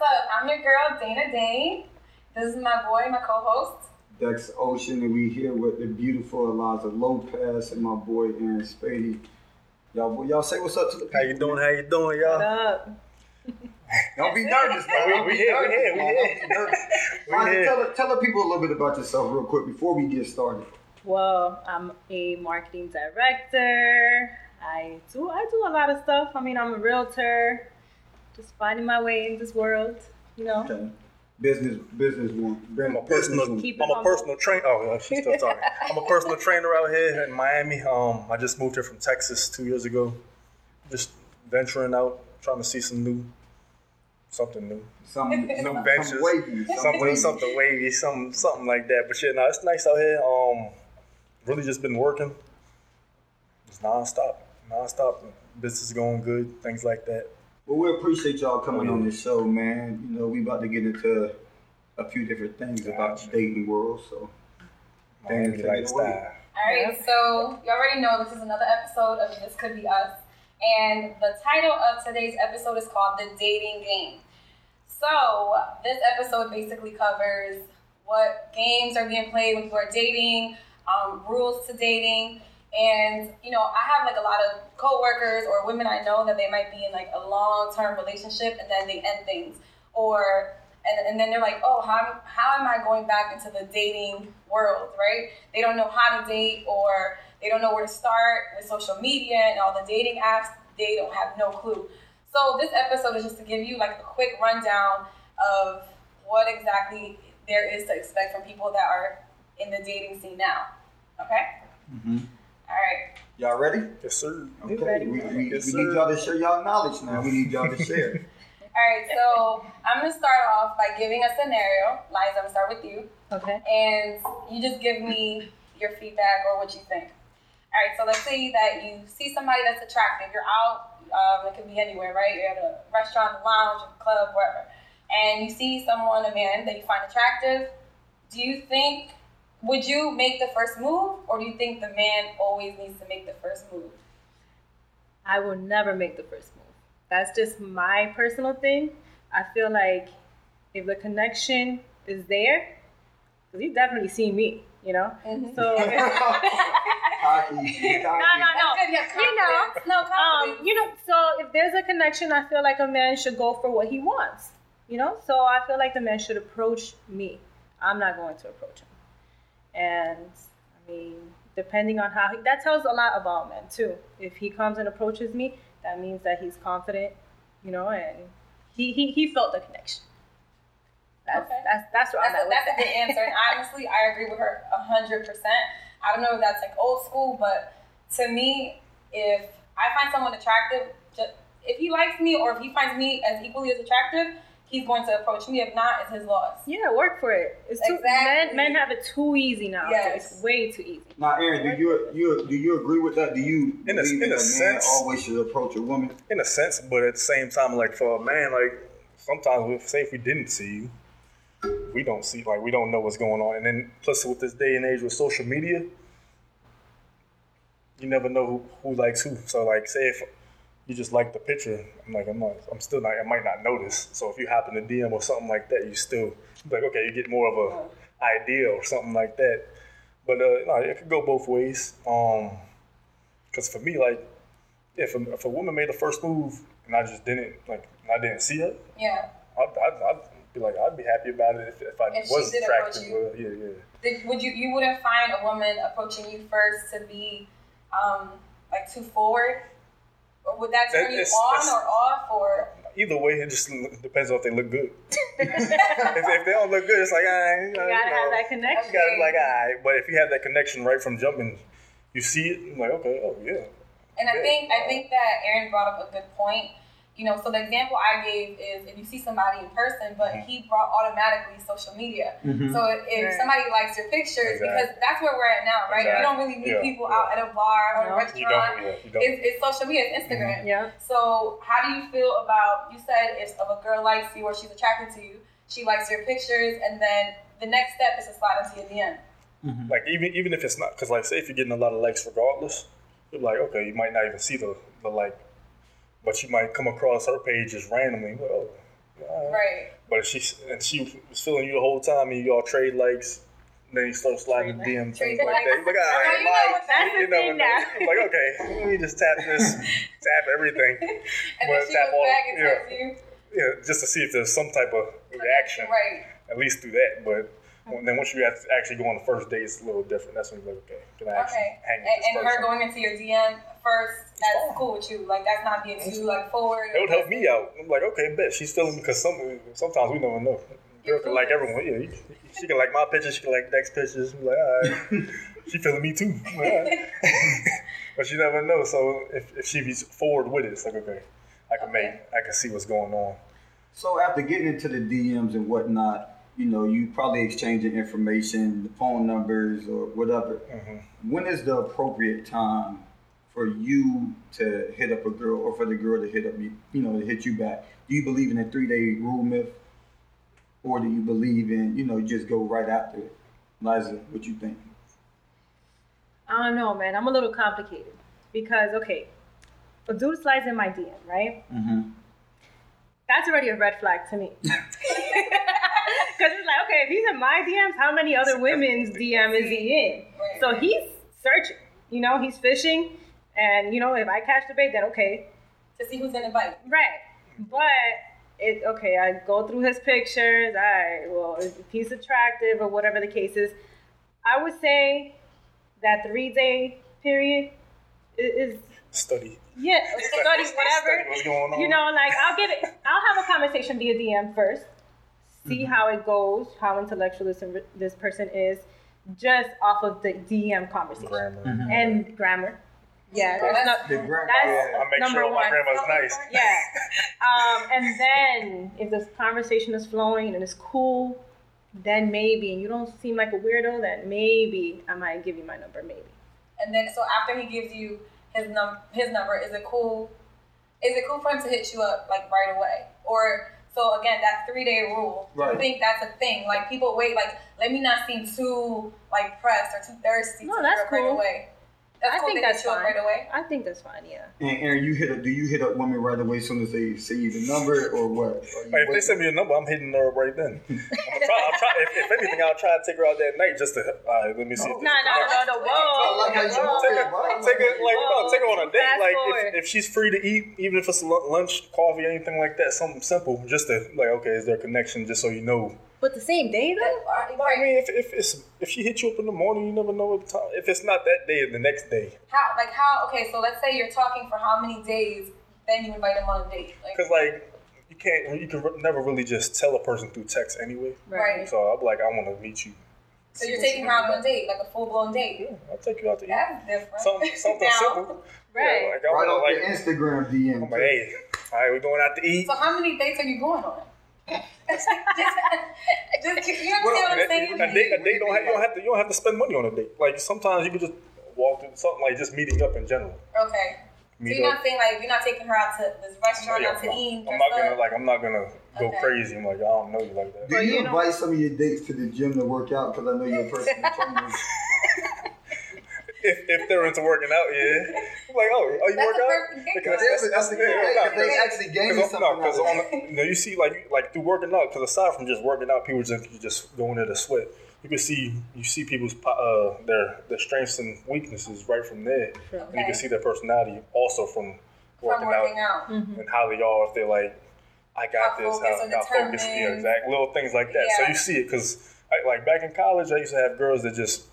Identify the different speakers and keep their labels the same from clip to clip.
Speaker 1: up? I'm your girl, Dana Dane. This is my boy, my co-host.
Speaker 2: Dex Ocean, and we here with the beautiful Eliza Lopez and my boy Aaron Spady. Y'all, y'all say what's up to the people.
Speaker 3: How you doing? How you doing, y'all?
Speaker 4: What up?
Speaker 2: Don't be nervous, man.
Speaker 3: We-
Speaker 2: Don't
Speaker 3: we
Speaker 2: be
Speaker 3: here, we here, we here.
Speaker 2: Don't nervous.
Speaker 3: We
Speaker 2: Eliza,
Speaker 3: here.
Speaker 2: tell, tell the people a little bit about yourself real quick before we get started.
Speaker 4: Well, I'm a marketing director. I do I do a lot of stuff. I mean, I'm a realtor. Just finding my way in this world, you know.
Speaker 2: Okay. Business, business one.
Speaker 3: I'm a personal, I'm a personal trainer. Oh, yeah, she's still talking. I'm a personal trainer out here in Miami. Um, I just moved here from Texas two years ago. Just venturing out, trying to see some new, something new,
Speaker 2: Some,
Speaker 3: new
Speaker 2: some,
Speaker 3: ventures,
Speaker 2: some wavy, some
Speaker 3: something,
Speaker 2: wavy.
Speaker 3: something wavy, some, something like that. But yeah, no, it's nice out here. Um, really just been working. It's nonstop, nonstop. Business is going good, things like that.
Speaker 2: Well, we appreciate y'all coming on
Speaker 3: yeah.
Speaker 2: the show, man. You know, we about to get into a few different things about
Speaker 3: Gotcha.
Speaker 2: the dating world, so.
Speaker 3: Miami
Speaker 2: take it
Speaker 3: lifestyle.
Speaker 2: away.
Speaker 1: All right, so you already know this is another episode of This Could Be Us. And the title of today's episode is called The Dating Game. So, this episode basically covers what games are being played when people are dating, um, rules to dating. And, you know, I have like a lot of coworkers or women I know that they might be in like a long term relationship and then they end things. Or, and, and then they're like, oh, how, how am I going back into the dating world, right? They don't know how to date or they don't know where to start with social media and all the dating apps. They don't have no clue. So this episode is just to give you like a quick rundown of what exactly there is to expect from people that are in the dating scene now. Okay?
Speaker 2: Mm-hmm.
Speaker 1: All right.
Speaker 2: Y'all ready?
Speaker 3: Yes, sir.
Speaker 2: Okay.
Speaker 4: ready.
Speaker 2: We, we,
Speaker 3: Yes,
Speaker 2: we
Speaker 3: sir.
Speaker 2: need y'all to share y'all knowledge now. We need y'all to share.
Speaker 1: All right, so I'm gonna start off by giving a scenario. Liza, I'm gonna start with you.
Speaker 4: Okay.
Speaker 1: and you just give me your feedback or what you think. All right, so let's say that you see somebody that's attractive. You're out, um, it could be anywhere, right? You're at a restaurant, a lounge, a club, wherever, and you see someone, a man that you find attractive. Do you think, would you make the first move, or do you think the man always needs to make the first move?
Speaker 4: I will never make the first move. That's just my personal thing. I feel like if the connection is there, because he's definitely seen me, you know.
Speaker 1: Mhm.
Speaker 4: So
Speaker 2: Cocky.
Speaker 4: no, no, no.
Speaker 1: You
Speaker 4: know.
Speaker 1: No
Speaker 4: um, you know, so if there's a connection, I feel like a man should go for what he wants. You know, so I feel like the man should approach me. I'm not going to approach him. And I mean, depending on how he, that tells a lot about men too. If he comes and approaches me, that means that he's confident, you know, and he he, he felt the connection. That's
Speaker 1: Okay.
Speaker 4: that's that's what
Speaker 1: That's
Speaker 4: I'm
Speaker 1: a,
Speaker 4: at
Speaker 1: that's a good answer, and honestly, I agree with her hundred percent. I don't know if that's like old school, but to me, if I find someone attractive, just, if he likes me or if he finds me as equally as attractive, he's going to approach me. If not, it's his loss.
Speaker 4: Yeah, work for it. It's too,
Speaker 1: Exactly.
Speaker 4: men men have it too easy now.
Speaker 1: Yes.
Speaker 4: It's way too easy.
Speaker 2: Now, Aaron, do you you do you agree with that? Do you
Speaker 3: In a-
Speaker 2: believe
Speaker 3: in
Speaker 2: that
Speaker 3: a
Speaker 2: a man
Speaker 3: sense.
Speaker 2: always should approach a woman?
Speaker 3: in a sense, but at the same time, like for a man, like sometimes, if, say if we didn't see you, we don't see, like we don't know what's going on, and then plus with this day and age with social media, you never know who, who likes who. So like, say if you just like the picture, I'm like, I'm not, I'm still not, I might not notice. So if you happen to DM or something like that, you still like, okay, you get more of a idea or something like that. But uh, no, it could go both ways. Um, because for me, like if a, if a woman made the first move and I just didn't like I didn't see her,
Speaker 1: Yeah.
Speaker 3: I'd, I'd, I'd be like I'd be happy about it if, if I
Speaker 1: If
Speaker 3: was attracted. Well, yeah, yeah.
Speaker 1: Did, would you you wouldn't find a woman approaching you first to be um, like too forward, or would that turn
Speaker 3: That-
Speaker 1: you
Speaker 3: it's-
Speaker 1: on
Speaker 3: it's-
Speaker 1: or off, or
Speaker 3: Either way, it just depends on if they look good. if, if they don't look good, it's like ah, you, know,
Speaker 4: You gotta
Speaker 3: you know,
Speaker 4: have that connection.
Speaker 3: You gotta be like ah. But if you have that connection right from jumping, you see it, I'm like okay, oh yeah.
Speaker 1: And I
Speaker 3: Yeah.
Speaker 1: think I think that Aaron brought up a good point. You know, so the example I gave is if you see somebody in person, but he brought automatically social media.
Speaker 2: Mhm.
Speaker 1: So if, if
Speaker 4: Right.
Speaker 1: somebody likes your pictures,
Speaker 3: Exactly.
Speaker 1: because that's where we're at now, right? You
Speaker 3: Exactly.
Speaker 1: don't really meet
Speaker 3: Yeah.
Speaker 1: people out at a bar or a restaurant.
Speaker 3: You don't, yeah, you don't.
Speaker 1: It's, it's social media, it's Instagram.
Speaker 4: Yeah.
Speaker 1: So how do you feel about you said if, if a girl likes you or she's attracted to you, she likes your pictures, and then the next step is to slide into your DM.
Speaker 3: Like even even if it's not, because like say if you're getting a lot of likes regardless, you're like okay, you might not even see the the like, but you might come across her page just randomly. Well, oh, Alright.
Speaker 1: Right.
Speaker 3: But if she and she was feeling you the whole time, and you all trade likes. Then you start sliding
Speaker 4: Trade
Speaker 3: DM things like that. You're like, all right,
Speaker 1: you know
Speaker 3: like,
Speaker 1: that's
Speaker 3: you
Speaker 4: the
Speaker 3: never
Speaker 4: thing
Speaker 3: know.
Speaker 4: now.
Speaker 3: Like, okay, let me just tap this, tap everything.
Speaker 1: And
Speaker 3: Well,
Speaker 1: then she
Speaker 3: tap all-
Speaker 1: back and
Speaker 3: yeah.
Speaker 1: you.
Speaker 3: Yeah, just to see if there's some type of reaction.
Speaker 1: Right.
Speaker 3: At least through that. But when- then once you actually go on the first date, it's a little different. That's when you're like, okay, can I actually
Speaker 1: Okay.
Speaker 3: hang with
Speaker 1: And,
Speaker 3: this
Speaker 1: and her going into your DM first, that's
Speaker 3: fine.
Speaker 1: cool with you. Like that's not being too like forward.
Speaker 3: It would help me out. I'm like, okay, bet she's feeling because some sometimes we never know. Girl can like everyone. Yeah, she can like my pictures. She can like next pictures. I'm like, all right, she feeling me too. I'm all right. but you never know. So if, if she be forward with it, it's like okay, I can make, I can see what's going on.
Speaker 2: So after getting into the DMs and whatnot, you know, you probably exchanging information, the phone numbers or whatever.
Speaker 3: Mm-hmm.
Speaker 2: When is the appropriate time for you to hit up a girl or for the girl to hit up you, you know, to hit you back? Do you believe in a three day rule myth? Or do you believe in, you know, just go right after it? Liza, what you think?
Speaker 4: I don't know, man. I'm a little complicated because okay, a dude slides in my DM, right?
Speaker 2: Mm-hmm.
Speaker 4: That's already a red flag to me. Because it's like, okay, if he's in my DMs, how many other women's DM is he in? So he's searching. You know, he's fishing, and you know, if I catch the bait, then okay,
Speaker 1: to see who's gonna bite.
Speaker 4: right. But it okay. I go through his pictures. All right. Well, if he's attractive or whatever the case is, I would say that three day period is
Speaker 3: Study.
Speaker 4: yeah, study whatever.
Speaker 3: Study what's going on.
Speaker 4: You know, like I'll get it. I'll have a conversation via DM first, see
Speaker 3: Mm-hmm.
Speaker 4: how it goes, how intellectual this, this person is, just off of the DM conversation
Speaker 3: grammar.
Speaker 2: Mhm.
Speaker 4: and grammar. Yeah,
Speaker 1: Well,
Speaker 4: that's
Speaker 1: that's-
Speaker 4: not,
Speaker 2: The gra-
Speaker 4: That's-
Speaker 3: I make
Speaker 4: Number
Speaker 3: sure my
Speaker 4: one.
Speaker 3: grandma's nice.
Speaker 4: yeah. Um, and then if the conversation is flowing and it's cool, then maybe, and you don't seem like a weirdo, then maybe I might give you my number, maybe.
Speaker 1: And then so after he gives you his num his number, is it cool? Is it cool for him to hit you up like right away? Or so again, that three day rule. Do
Speaker 2: Right.
Speaker 1: you think that's a thing? Like people wait, like let me not seem too like pressed or too thirsty
Speaker 4: No,
Speaker 1: to
Speaker 4: that's
Speaker 1: hit up right
Speaker 4: cool.
Speaker 1: away. That's
Speaker 4: I
Speaker 1: cool
Speaker 4: think
Speaker 1: to
Speaker 4: that's fine.
Speaker 1: right away.
Speaker 4: I think that's fine, yeah.
Speaker 2: And Aaron, you hit up, do you hit up women right away as soon as they say you the number or what? Or you
Speaker 3: if they send me a number, I'm hitting her up right then. I'm try, I'll try, if, if anything, I'll try to take her out that night just to, all right, let me see. if
Speaker 4: No, no, no, no, whoa.
Speaker 2: like
Speaker 4: whoa.
Speaker 2: take
Speaker 3: Take her,
Speaker 2: it.
Speaker 3: take her, like, no, take her on a date.
Speaker 4: Fast
Speaker 3: Like, if, if she's free to eat, even if it's lunch, coffee, anything like that, something simple, just to, like, okay, is there a connection, just so you know.
Speaker 4: But the same day though?
Speaker 3: I mean, if, if it's if she hits you up in the morning, you never know what time. If it's not that day, it's the next day.
Speaker 1: How like how okay, so let's say you're talking for how many days, then you invite them on a date.
Speaker 3: Because, like, you can't, you can re- never really just tell a person through text anyway.
Speaker 1: Right.
Speaker 3: So I'm like, I want to meet you.
Speaker 1: so you're taking her out on a date, like a full blown date.
Speaker 3: Yeah, I'll take you out to eat.
Speaker 1: That's different.
Speaker 3: Something, something
Speaker 1: Now,
Speaker 3: simple.
Speaker 4: Right.
Speaker 3: Yeah, like, I
Speaker 2: Right
Speaker 3: wanna,
Speaker 2: off
Speaker 3: like,
Speaker 2: the Instagram DM.
Speaker 3: I'm like, hey, all right, we're going out to eat.
Speaker 1: So how many dates are you going on? Just, just, you understand
Speaker 2: Well,
Speaker 1: what I'm saying?
Speaker 3: a date, a date don't have, you don't have to you don't have to spend money on a date. Like sometimes you could just walk through something like just meeting up in general.
Speaker 1: Okay. So you're
Speaker 3: up.
Speaker 1: not saying like you're not taking her out to this restaurant
Speaker 3: Yeah,
Speaker 1: out to eat.
Speaker 3: I'm not
Speaker 1: to-
Speaker 3: gonna like I'm not gonna go
Speaker 1: Okay.
Speaker 3: crazy. I'm like I don't know you like that.
Speaker 2: Do
Speaker 4: Well,
Speaker 2: you,
Speaker 4: you know-
Speaker 2: invite some of your dates to the gym to work out? Because I know you're a personal trainer.
Speaker 3: If, if they're into working out, yeah. I'm like oh, oh you
Speaker 1: That's
Speaker 3: work out? Because
Speaker 2: That's, that's a good
Speaker 3: yeah,
Speaker 2: date, they actually gave me
Speaker 3: Because
Speaker 2: something.
Speaker 3: no, because
Speaker 2: out of
Speaker 3: on
Speaker 2: that.
Speaker 3: the, you know you see like like through working out. Because aside from just working out, people just just going there to sweat. You can see you see people's uh, their their strengths and weaknesses right from there. And you can see their personality also from working,
Speaker 1: from working out.
Speaker 3: and how they are if they're like, I got
Speaker 1: How
Speaker 3: this,
Speaker 1: focused
Speaker 3: how, how focused, yeah, exact little things like that. So you see it because like back in college, I used to have girls that just,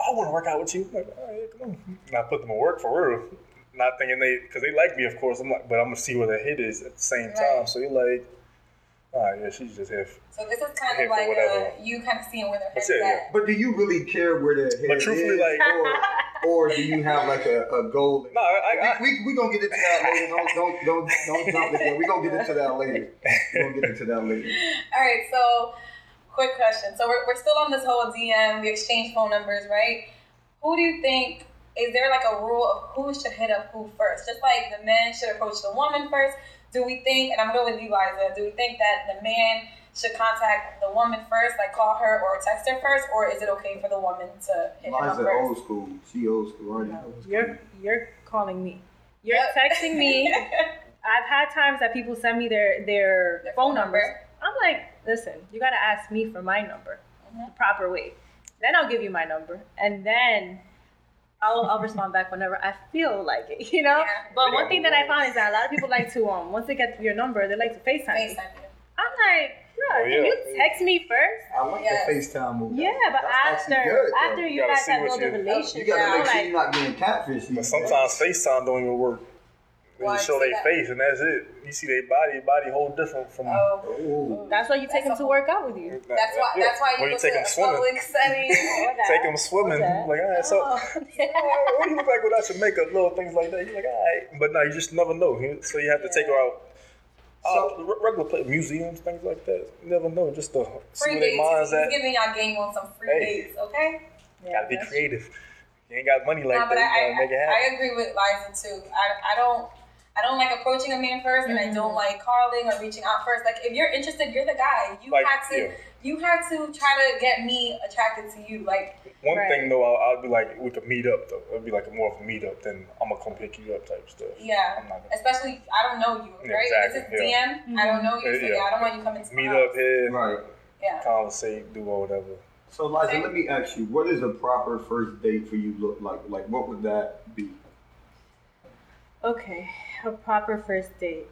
Speaker 3: I want to work out with you. I'm like, all right, come on. And I put them to work for real, not thinking they because they like me, of course. I'm like, but I'm gonna see where the hit is at the same time. So you're like, all right, yeah, she's just here.
Speaker 1: So this is kind of like
Speaker 3: whatever.
Speaker 1: uh, you kind of seeing where their
Speaker 3: That's
Speaker 1: head's
Speaker 3: it,
Speaker 1: at.
Speaker 2: But do you really care where their head
Speaker 3: But truthfully,
Speaker 2: is,
Speaker 3: like-
Speaker 2: or, or do you have like a, a goal?
Speaker 3: No, I, I,
Speaker 2: we, we, we gonna get into that later. Don't don't don't don't jump in there. We gonna get into that later. We gonna get into that later.
Speaker 1: All right, so quick question. So we're, we're still on this whole DM. We exchange phone numbers, right? Who do you think is there like a rule of who should hit up who first? Just like the man should approach the woman first. Do we think? And I'm going with you, Liza. Do we think that the man should contact the woman first, like call her or text her first, or is it okay for the woman to hit him up
Speaker 2: Liza
Speaker 1: first?
Speaker 2: old school. She old school. Already.
Speaker 4: No, you're you're calling me. You're
Speaker 1: Yep.
Speaker 4: texting me. I've had times that people send me their their,
Speaker 1: Their
Speaker 4: phone
Speaker 1: phone
Speaker 4: numbers.
Speaker 1: number.
Speaker 4: I'm like, listen, you gotta ask me for my number
Speaker 1: Mhm.
Speaker 4: the proper way. Then I'll give you my number, and then I'll, I'll respond back whenever I feel like it. You know.
Speaker 1: Yeah.
Speaker 4: But one thing that I found is that a lot of people like to um once they get your number, they like to FaceTime.
Speaker 1: FaceTime.
Speaker 4: I'm like, bro,
Speaker 3: Oh,
Speaker 4: can
Speaker 3: yeah.
Speaker 4: you text me first?
Speaker 2: I like
Speaker 1: Yes.
Speaker 2: the FaceTime move.
Speaker 4: Yeah, but
Speaker 2: That's
Speaker 4: after
Speaker 2: good,
Speaker 4: after you
Speaker 3: You gotta
Speaker 4: guys have
Speaker 3: what
Speaker 4: built a
Speaker 3: you-
Speaker 4: relationship,
Speaker 2: You gotta make sure
Speaker 4: like,
Speaker 2: you're not getting catfish.
Speaker 3: But sometimes FaceTime don't even work. They just
Speaker 1: you
Speaker 3: show
Speaker 1: say
Speaker 3: their
Speaker 1: that?
Speaker 3: face and that's it. You see their body, body whole different from.
Speaker 1: Oh,
Speaker 4: that's why you take
Speaker 1: That's
Speaker 4: them to work out with you.
Speaker 1: that's why.
Speaker 3: Yeah.
Speaker 1: That's why you
Speaker 3: When
Speaker 1: go
Speaker 3: you take them
Speaker 1: a
Speaker 3: swimming.
Speaker 1: public setting.
Speaker 4: Or that.
Speaker 3: Take them swimming. Like, all right, so
Speaker 4: Oh.
Speaker 3: what do you look like without your makeup? Little things like that. You're like, all right. But no, you just never know. So you have to take her out.
Speaker 2: So-
Speaker 3: uh, regular play, museums, things like that. You never know. Just to see
Speaker 1: Free
Speaker 3: where their minds at.
Speaker 1: giving y'all game on some free
Speaker 3: Hey.
Speaker 1: dates, okay?
Speaker 4: Yeah,
Speaker 3: Gotta be
Speaker 4: that's-
Speaker 3: creative. You ain't got money like
Speaker 1: no,
Speaker 3: that.
Speaker 1: but
Speaker 3: You
Speaker 1: I,
Speaker 3: gotta make it
Speaker 1: I,
Speaker 3: happen.
Speaker 1: I agree with Liza too. I, I don't I don't like approaching a man 1st and I don't
Speaker 4: Mm-hmm.
Speaker 1: like calling or reaching out first. Like if you're interested, you're the guy. You
Speaker 3: Like,
Speaker 1: have to
Speaker 3: yeah.
Speaker 1: you have to try to get me attracted to you. Like
Speaker 3: One
Speaker 4: Right.
Speaker 3: thing though, I'll, I'll be like, we could meet up though. It'd be like more of a meet up than I'm gonna come pick you up type stuff.
Speaker 1: yeah.
Speaker 3: I'm not gonna
Speaker 1: Especially I don't know you,
Speaker 3: Yeah,
Speaker 1: right?
Speaker 3: exactly,
Speaker 1: This is
Speaker 3: yeah.
Speaker 1: DM. I don't know you, so
Speaker 3: Yeah.
Speaker 1: yeah, I don't want you coming to my
Speaker 3: meet up here,
Speaker 2: Right.
Speaker 1: Yeah.
Speaker 3: conversate, do whatever.
Speaker 2: So, Liza, let me ask you, what does a proper first date for you look like? Like, what would that be?
Speaker 4: Okay, a proper first date.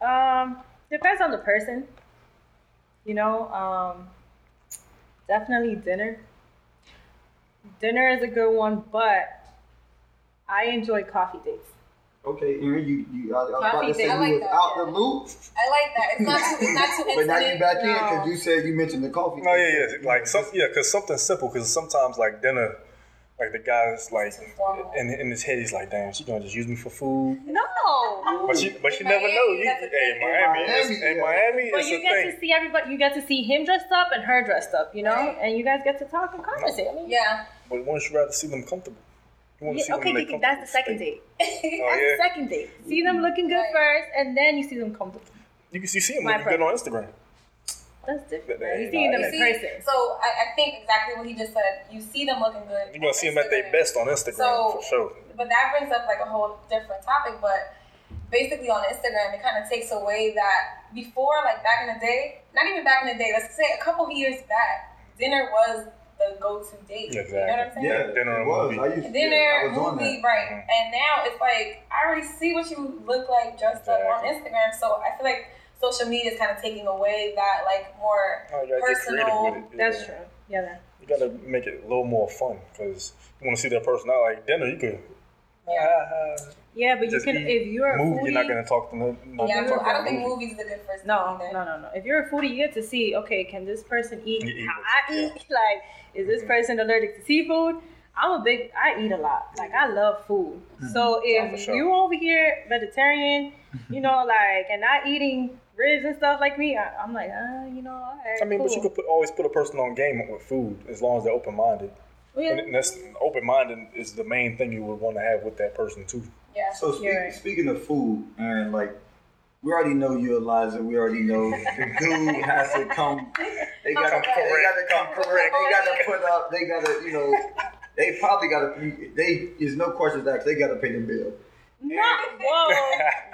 Speaker 4: Um, depends on the person. You know, um, definitely dinner. Dinner is a good one, but I enjoy coffee dates.
Speaker 2: Okay, Aaron, you, you I, I was about to say
Speaker 4: date.
Speaker 2: you
Speaker 1: I like
Speaker 2: was
Speaker 1: that,
Speaker 2: out
Speaker 1: yeah.
Speaker 2: the loop,
Speaker 1: I like that. It's not too it's not too
Speaker 2: but now you
Speaker 1: intimate.
Speaker 2: back in because you said you mentioned the coffee.
Speaker 3: No,
Speaker 2: date.
Speaker 3: yeah, yeah, like some, yeah, cause something simple. Cause sometimes like dinner, like the guy's like
Speaker 1: Too
Speaker 3: in, in his head, he's like, damn, she gonna just use me for food.
Speaker 4: No.
Speaker 3: But she, but she never
Speaker 1: Miami,
Speaker 3: know. You, hey,
Speaker 1: thing.
Speaker 3: Miami,
Speaker 2: In
Speaker 3: it's,
Speaker 2: Miami,
Speaker 3: in
Speaker 2: yeah.
Speaker 3: Miami,
Speaker 4: But
Speaker 3: it's
Speaker 4: you
Speaker 3: a
Speaker 4: get
Speaker 3: thing.
Speaker 4: to see everybody. You get to see him dressed up and her dressed up. You know,
Speaker 1: Right.
Speaker 4: and you guys get to talk and conversate. I mean,
Speaker 1: Yeah.
Speaker 3: But wouldn't you rather see them comfortable? You want to
Speaker 4: Yeah,
Speaker 3: see
Speaker 4: okay,
Speaker 3: them in
Speaker 4: Kiki,
Speaker 3: their
Speaker 4: that's the second
Speaker 3: comfortable
Speaker 4: date.
Speaker 3: Oh,
Speaker 4: That's
Speaker 3: yeah.
Speaker 4: the second date. See them looking good
Speaker 1: Right.
Speaker 4: first, and then you see them comfortable.
Speaker 3: You can see, see them
Speaker 4: My
Speaker 3: looking good on Instagram.
Speaker 4: That's different.
Speaker 3: That
Speaker 4: man.
Speaker 3: ain't
Speaker 4: You see them in person.
Speaker 1: so I, I think exactly what he just said. You see them looking good.
Speaker 3: You're gonna see them at their best on Instagram
Speaker 1: So-
Speaker 3: for sure.
Speaker 1: But that brings up like a whole different topic. But basically on Instagram, it kind of takes away that before, like back in the day, not even back in the day, let's say a couple years back, dinner was the go-to date. You know what I'm saying?
Speaker 2: Yeah,
Speaker 3: Dinner and
Speaker 2: was.
Speaker 3: movie.
Speaker 2: I used to,
Speaker 1: Dinner,
Speaker 2: yeah, I was on
Speaker 1: movie,
Speaker 2: that.
Speaker 1: right? And now it's like I already see what you look like dressed up on Instagram. So I feel like social media is kind of taking away that like more
Speaker 3: Oh, you gotta get creative
Speaker 1: personal.
Speaker 3: it. Yeah.
Speaker 4: That's true. Yeah. That.
Speaker 3: You gotta make it a little more fun because you want to see that person out like dinner. You could.
Speaker 1: Yeah.
Speaker 4: Yeah, but you can
Speaker 3: eat,
Speaker 4: if you're a
Speaker 3: move.
Speaker 4: foodie.
Speaker 3: You're not gonna talk to them. Not
Speaker 1: Yeah,
Speaker 3: talk
Speaker 1: I don't think
Speaker 3: them.
Speaker 1: movies is a good first
Speaker 4: No,
Speaker 1: either.
Speaker 4: no, no, no. If you're a foodie, you get to see, okay, can this person eat
Speaker 3: You eat
Speaker 4: how
Speaker 3: it,
Speaker 4: I
Speaker 3: yeah.
Speaker 4: eat? Like, is this
Speaker 3: Mhm.
Speaker 4: person allergic to seafood? I'm a big, I eat a lot. Like, I love food. So
Speaker 3: Yeah, for
Speaker 4: if
Speaker 3: sure.
Speaker 4: you over here vegetarian, you know, like, and not eating ribs and stuff like me, I, I'm like, uh, you know, all right,
Speaker 3: I mean,
Speaker 4: cool.
Speaker 3: but you could put, always put a person on game with food as long as they're open minded.
Speaker 4: Yeah.
Speaker 3: And that's open minded is the main thing you would want to have with that person too.
Speaker 1: Yeah.
Speaker 2: So speak,
Speaker 4: right.
Speaker 2: speaking of food, and like we already know you, Eliza. We already know the dude has to come. They gotta,
Speaker 1: Come
Speaker 2: they gotta come
Speaker 3: correct.
Speaker 2: correct. They gotta put up. They gotta, you know, they probably gotta. They there's no questions asked. They gotta pay the bill.
Speaker 4: No, whoa,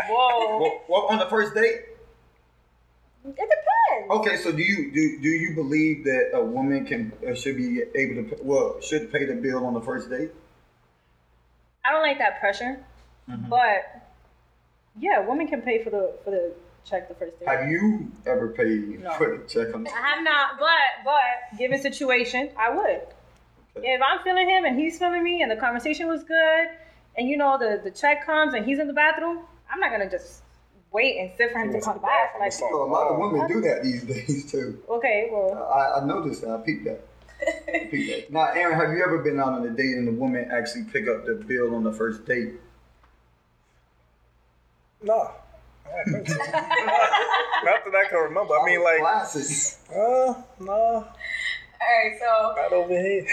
Speaker 4: whoa.
Speaker 2: Well, well, on the first date.
Speaker 4: It depends.
Speaker 2: Okay, so do you do do you believe that a woman can uh, should be able to pay, well should pay the bill on the first date?
Speaker 4: I don't like that pressure,
Speaker 2: Mhm.
Speaker 4: but yeah, women can pay for the for the check the first day.
Speaker 2: Have you ever paid
Speaker 4: No.
Speaker 2: for the check on?
Speaker 4: I have not, but but given situation, I would.
Speaker 2: Okay.
Speaker 4: If I'm feeling him and he's feeling me, and the conversation was good, and you know the the check comes and he's in the bathroom, I'm not gonna just wait and sit for him to come back. Like,
Speaker 2: So a lot of women do that these days too.
Speaker 4: okay, well,
Speaker 2: I, I noticed that. I peeped that. I peeped that. Now, Aaron, have you ever been out on a date and the woman actually pick up the bill on the first date?
Speaker 3: No. I don't think so. Not that I can remember. I mean, like,
Speaker 2: glasses.
Speaker 3: uh, no,
Speaker 1: All right, so
Speaker 3: not over here.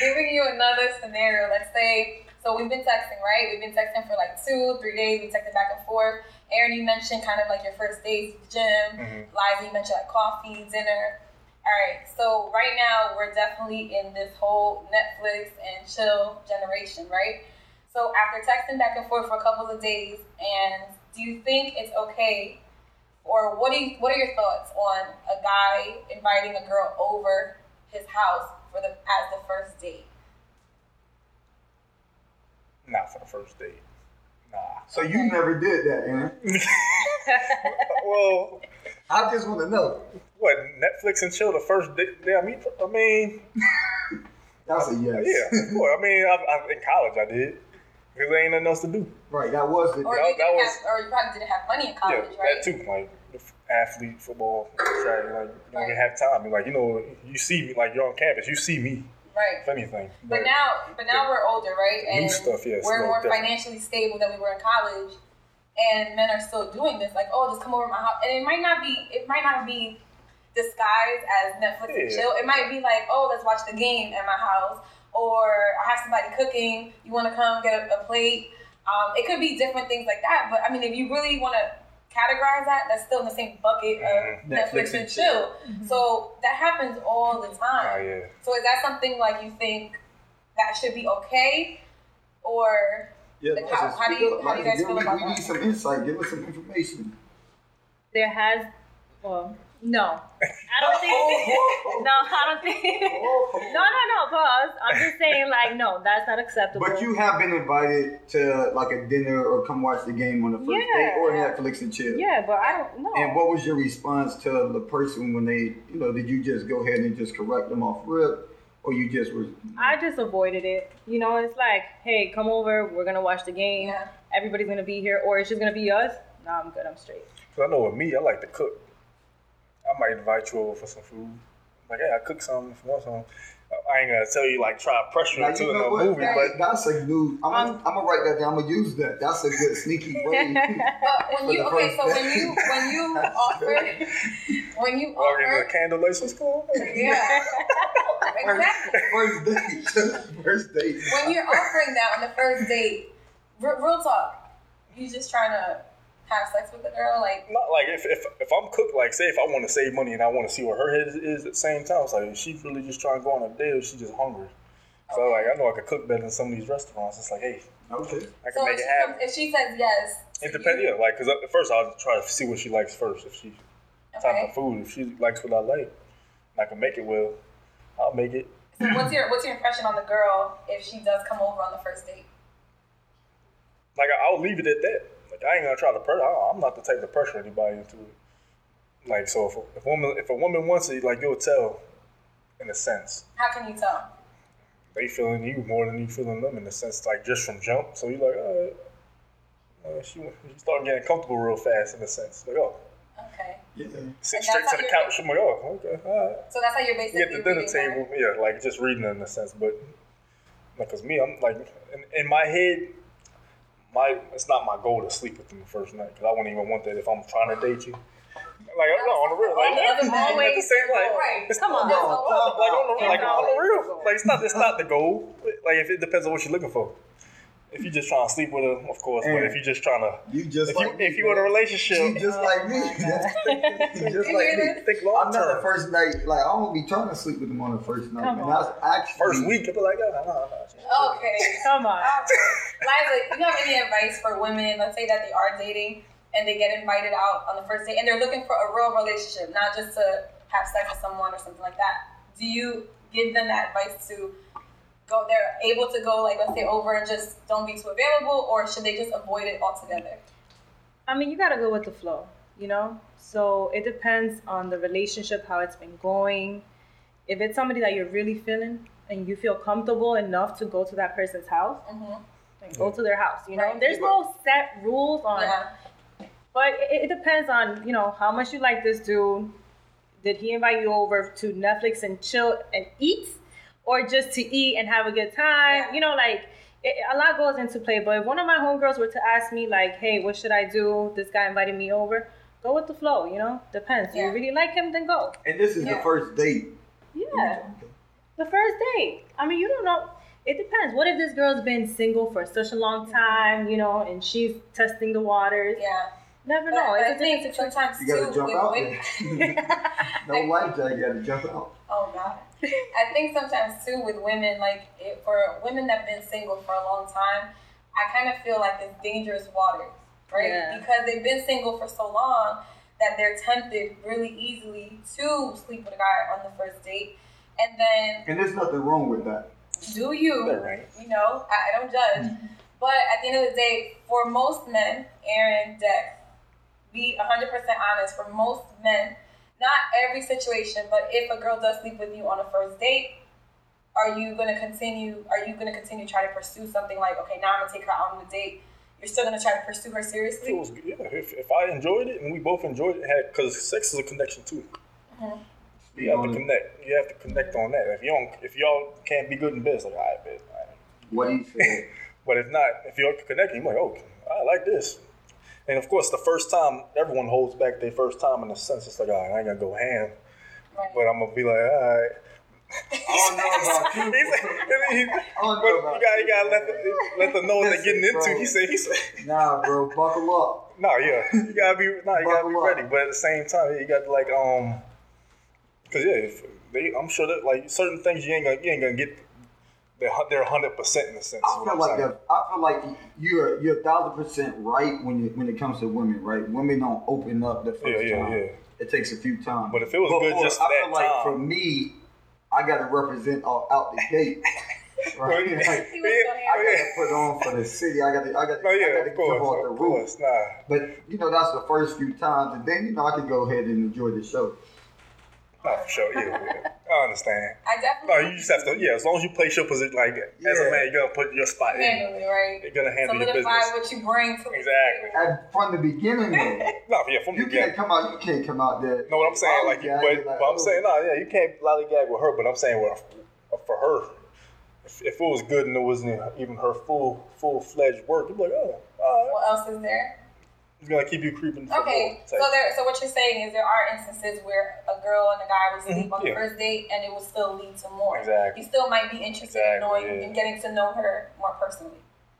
Speaker 1: giving you another scenario. Let's say, so we've been texting, right? We've been texting for like two, three days. We texted back and forth. Aaron, you mentioned kind of like your first dates, gym.
Speaker 3: Mhm.
Speaker 1: Liza, you mentioned like coffee, dinner. All right, so right now we're definitely in this whole Netflix and chill generation, right? So after texting back and forth for a couple of days, and do you think it's okay, or what do you, what are your thoughts on a guy inviting a girl over his house for the as the first date?
Speaker 3: Not for the first date. Nah.
Speaker 2: So you never did that, man.
Speaker 3: well,
Speaker 2: I just want to know.
Speaker 3: what Netflix and chill the first day? day I mean, I mean,
Speaker 2: That's a yes.
Speaker 3: yeah. Well, I mean, I, I, in college I did because there ain't nothing else to do.
Speaker 2: Right. That was the.
Speaker 1: Or
Speaker 3: That-
Speaker 1: you
Speaker 3: that
Speaker 1: didn't
Speaker 3: was-
Speaker 1: have, or you probably didn't have money in college,
Speaker 3: yeah,
Speaker 1: right?
Speaker 3: that too. Like athlete, football, track. Like you don't even have time. Like you know, you see me. Like you're on campus, you see me.
Speaker 1: Right.
Speaker 3: If anything,
Speaker 1: But now, but now we're older, right?
Speaker 3: New
Speaker 1: And
Speaker 3: stuff, yeah, it's a
Speaker 1: we're more
Speaker 3: different.
Speaker 1: financially stable than we were in college, and men are still doing this. Like, oh, just come over my house, and it might not be, it might not be disguised as Netflix and chill. It might be like, oh, let's watch the game at my house, or I have somebody cooking. You want to come get a, a plate? Um, it could be different things like that. But I mean, if you really want to categorize that, that's still in the same bucket of
Speaker 3: Mhm.
Speaker 1: Netflix,
Speaker 2: Netflix
Speaker 1: and
Speaker 2: and
Speaker 1: chill. So that happens all the time.
Speaker 3: oh yeah.
Speaker 1: So is that something like you think that should be okay, or
Speaker 2: Yeah,
Speaker 1: Like, how- how do you- how do you guys feel
Speaker 2: we,
Speaker 1: about
Speaker 2: we
Speaker 1: that?
Speaker 2: need some insight. Give us some information.
Speaker 4: There has, well, no, I don't think. no, I don't think. No, no, no, pause. I'm just saying, like, no, that's not acceptable.
Speaker 2: But you have been invited to like a dinner or come watch the game on the first
Speaker 4: Yeah.
Speaker 2: date or Netflix and chill.
Speaker 4: Yeah, but I don't know.
Speaker 2: And what was your response to the person when they, you know, did you just go ahead and just correct them off rip, or you just were?
Speaker 4: I just avoided it. You know, it's like, hey, come over. We're gonna watch the game.
Speaker 1: yeah,
Speaker 4: Everybody's gonna be here, or it's just gonna be us. No, I'm good. I'm straight.
Speaker 3: Cause I know with me, I like to cook. I might invite you over for some food. Like, yeah, I cook some if you want some. I ain't gonna tell you like try to pressure
Speaker 2: Like,
Speaker 3: into
Speaker 2: you
Speaker 3: a
Speaker 2: know what?
Speaker 3: movie,
Speaker 2: That-
Speaker 3: but
Speaker 2: that's a new. I'm gonna,
Speaker 4: Um,
Speaker 2: I'm gonna write that down. I'm gonna use that. That's a good sneaky way.
Speaker 1: but when you okay, so when you when you offer when you
Speaker 3: walking the
Speaker 1: offer,
Speaker 3: candle lights was cool.
Speaker 1: yeah, exactly.
Speaker 2: First date. First date.
Speaker 1: When you're offering that on the first date, real, real talk, you just trying to have sex with the girl, like
Speaker 3: Not like if, if if I'm cooked, like say if I want to save money and I want to see what her head is at the same time, it's like is she really just trying to go on a date or is she just hungry? So like I know I could cook better than some of these restaurants. It's like hey,
Speaker 2: Okay.
Speaker 3: I can
Speaker 1: so
Speaker 3: make
Speaker 1: if
Speaker 3: it
Speaker 1: she,
Speaker 3: happen.
Speaker 1: comes, if she says yes,
Speaker 3: It depends,
Speaker 1: you,
Speaker 3: yeah. Like, cause at first I'll try to see what she likes first. If she type
Speaker 1: Okay.
Speaker 3: of food, if she likes what I like, and I can make it well, I'll make it.
Speaker 1: So what's your what's your impression on the girl if she does come over on the first date?
Speaker 3: Like I'll leave it at that. Like I ain't gonna try to pressure. I'm not the type to pressure anybody into it. Like so, if a, if a woman if a woman wants it, like you'll tell, in a sense.
Speaker 1: How can you tell?
Speaker 3: They feeling you more than you feeling them in a sense, like just from jump. So you like, all right. Uh, she she start getting comfortable real fast in a sense. Like oh,
Speaker 1: Okay,
Speaker 2: Yeah.
Speaker 3: sit
Speaker 1: And
Speaker 3: straight to the couch. I'm like oh, okay, all right.
Speaker 1: so that's how you're basically
Speaker 3: at the dinner
Speaker 1: reading her.
Speaker 3: table, yeah, like just reading in a sense. But like, because me, I'm like in, in my head, my it's not my goal to sleep with them the first night because I wouldn't even want that if I'm trying to date you. Like I on the real, like
Speaker 1: It's always
Speaker 3: the same like
Speaker 1: right.
Speaker 4: Come on.
Speaker 3: like on the like on the real, like it's not it's not the goal. Like if it depends on what you're looking for. If you're just trying to sleep with her, of course. But if you're just trying to,
Speaker 2: You just
Speaker 3: if you
Speaker 2: like me,
Speaker 3: if you in a relationship,
Speaker 2: You just like me. You just
Speaker 1: You
Speaker 2: like me.
Speaker 1: this?
Speaker 3: think
Speaker 2: I'm
Speaker 3: long
Speaker 2: not the first night. Like I won't be trying to sleep with them on the first night.
Speaker 4: Come
Speaker 2: and
Speaker 4: on.
Speaker 2: that's actually
Speaker 3: First week, you'll be like, oh, no, no, no.
Speaker 1: Okay.
Speaker 4: Come on.
Speaker 1: Liza, do you have any advice for women? Let's say that they are dating and they get invited out on the first date and they're looking for a real relationship, not just to have sex with someone or something like that. Do you give them that advice to go? They're able to go, like, let's say, over and just don't be too available, or should they just avoid it altogether?
Speaker 4: I mean, you gotta go with the flow, you know? So it depends on the relationship, how it's been going. If it's somebody that you're really feeling and you feel comfortable enough to go to that person's house,
Speaker 1: Mm-hmm.
Speaker 4: then go to their house, you know?
Speaker 1: Right.
Speaker 4: There's no set rules on,
Speaker 1: Yeah.
Speaker 4: but it, it depends on, you know, how much you like this dude. Did he invite you over to Netflix and chill and eat? Or just to eat and have a good time?
Speaker 1: Yeah.
Speaker 4: You know, like, it, a lot goes into play. But if one of my homegirls were to ask me, like, hey, what should I do? This guy invited me over. Go with the flow, you know? Depends. Do
Speaker 1: Yeah.
Speaker 4: you really like him? Then go.
Speaker 2: And this is
Speaker 1: Yeah.
Speaker 2: the first date.
Speaker 4: Yeah. The first date. I mean, you don't know. It depends. What if this girl's been single for such a long time, you know, and she's testing the waters?
Speaker 1: Yeah.
Speaker 4: Never
Speaker 1: But,
Speaker 4: know.
Speaker 1: but
Speaker 4: It's
Speaker 1: I
Speaker 4: a
Speaker 1: think sometimes
Speaker 2: You gotta
Speaker 1: too
Speaker 2: jump out no life jacket. You gotta jump out.
Speaker 1: Oh God. I think sometimes too with women, like it, for women that've been single for a long time, I kind of feel like it's dangerous waters, right?
Speaker 4: Yeah.
Speaker 1: Because they've been single for so long that they're tempted really easily to sleep with a guy on the first date. And then
Speaker 2: And there's nothing wrong with that.
Speaker 1: do you,
Speaker 3: right.
Speaker 1: you know, I, I don't judge. Mm-hmm. But at the end of the day, for most men, Aaron, Dex, be 100% honest, for most men, not every situation, but if a girl does sleep with you on a first date, are you gonna continue? Are you gonna continue trying to pursue something like, okay, now I'm gonna take her out on a date? You're still gonna try to pursue her
Speaker 3: If it
Speaker 1: seriously?
Speaker 3: was, yeah, if, if I enjoyed it and we both enjoyed it, had because sex is a connection too. Mm-hmm. You have to connect. You have to connect on that. If you don't, if y'all can't be good in bed, it's like, all right, bet. all right.
Speaker 2: What he said.
Speaker 3: But if not, if you're connecting, you're like, oh, I like this. And of course, the first time, everyone holds back their first time in a sense. It's like, all right, I ain't gonna go ham,
Speaker 1: Right.
Speaker 3: but I'm gonna be like, all right.
Speaker 2: I don't know about you.
Speaker 3: He,
Speaker 2: don't
Speaker 3: but
Speaker 2: know
Speaker 3: you got, you
Speaker 2: you,
Speaker 3: gotta let the, let them know what they're getting into.
Speaker 2: bro.
Speaker 3: He said, he said,
Speaker 2: Nah, bro, buckle up.
Speaker 3: no, yeah, you gotta be, no, you gotta be
Speaker 2: Buckle up.
Speaker 3: ready. But at the same time, you got to like, um, cause yeah, if they, I'm sure that like certain things you ain't gonna, you ain't gonna get. They're they're hundred percent in a sense.
Speaker 2: I feel like that. I feel like you're you're a thousand percent right when you, when it comes to women, right? Women don't open up the first
Speaker 3: Yeah, yeah,
Speaker 2: time.
Speaker 3: yeah.
Speaker 2: It takes a few times.
Speaker 3: But if it was good
Speaker 2: for-
Speaker 3: just
Speaker 2: I
Speaker 3: that
Speaker 2: feel like
Speaker 3: time-
Speaker 2: for me, I got to represent all out the gate. Oh,
Speaker 3: right?
Speaker 2: Like,
Speaker 1: He
Speaker 2: I got to put on for the city. I got to. I got to.
Speaker 3: Oh, no,
Speaker 2: I got to
Speaker 3: of
Speaker 2: jump off the roof.
Speaker 3: course, nah.
Speaker 2: But you know that's the first few times, and then you know I can go ahead and enjoy the show.
Speaker 3: No, for sure. Yeah, yeah. I understand.
Speaker 1: I
Speaker 3: No,
Speaker 1: definitely
Speaker 3: you just have to. Yeah, as long as you place your position, like as a man, you're gonna put your spot in.
Speaker 1: manually, right?
Speaker 3: You're gonna handle your
Speaker 1: Solidify
Speaker 3: business.
Speaker 1: what you bring to the
Speaker 3: Exactly.
Speaker 1: table.
Speaker 2: And from the beginning, though,
Speaker 3: No, yeah, from
Speaker 2: you
Speaker 3: the
Speaker 2: can't come out. You can't come out there.
Speaker 3: No, what I'm saying, like, you,
Speaker 2: lollygag,
Speaker 3: but, but I'm
Speaker 2: oh.
Speaker 3: saying, no, yeah, you can't lollygag with her. But I'm saying, well, for her, if, if it was good and it wasn't even her full full fledged work, you'd be like, oh, all right.
Speaker 1: What else is there?
Speaker 3: It's gonna keep you creeping. for
Speaker 1: Okay, so there. So what you're saying is there are instances where a girl and a guy will sleep
Speaker 3: Mhm,
Speaker 1: on the
Speaker 3: yeah.
Speaker 1: first date, and it will still lead to more.
Speaker 3: Exactly.
Speaker 1: You still might be interested in knowing
Speaker 3: yeah.
Speaker 1: and getting to know her more personally.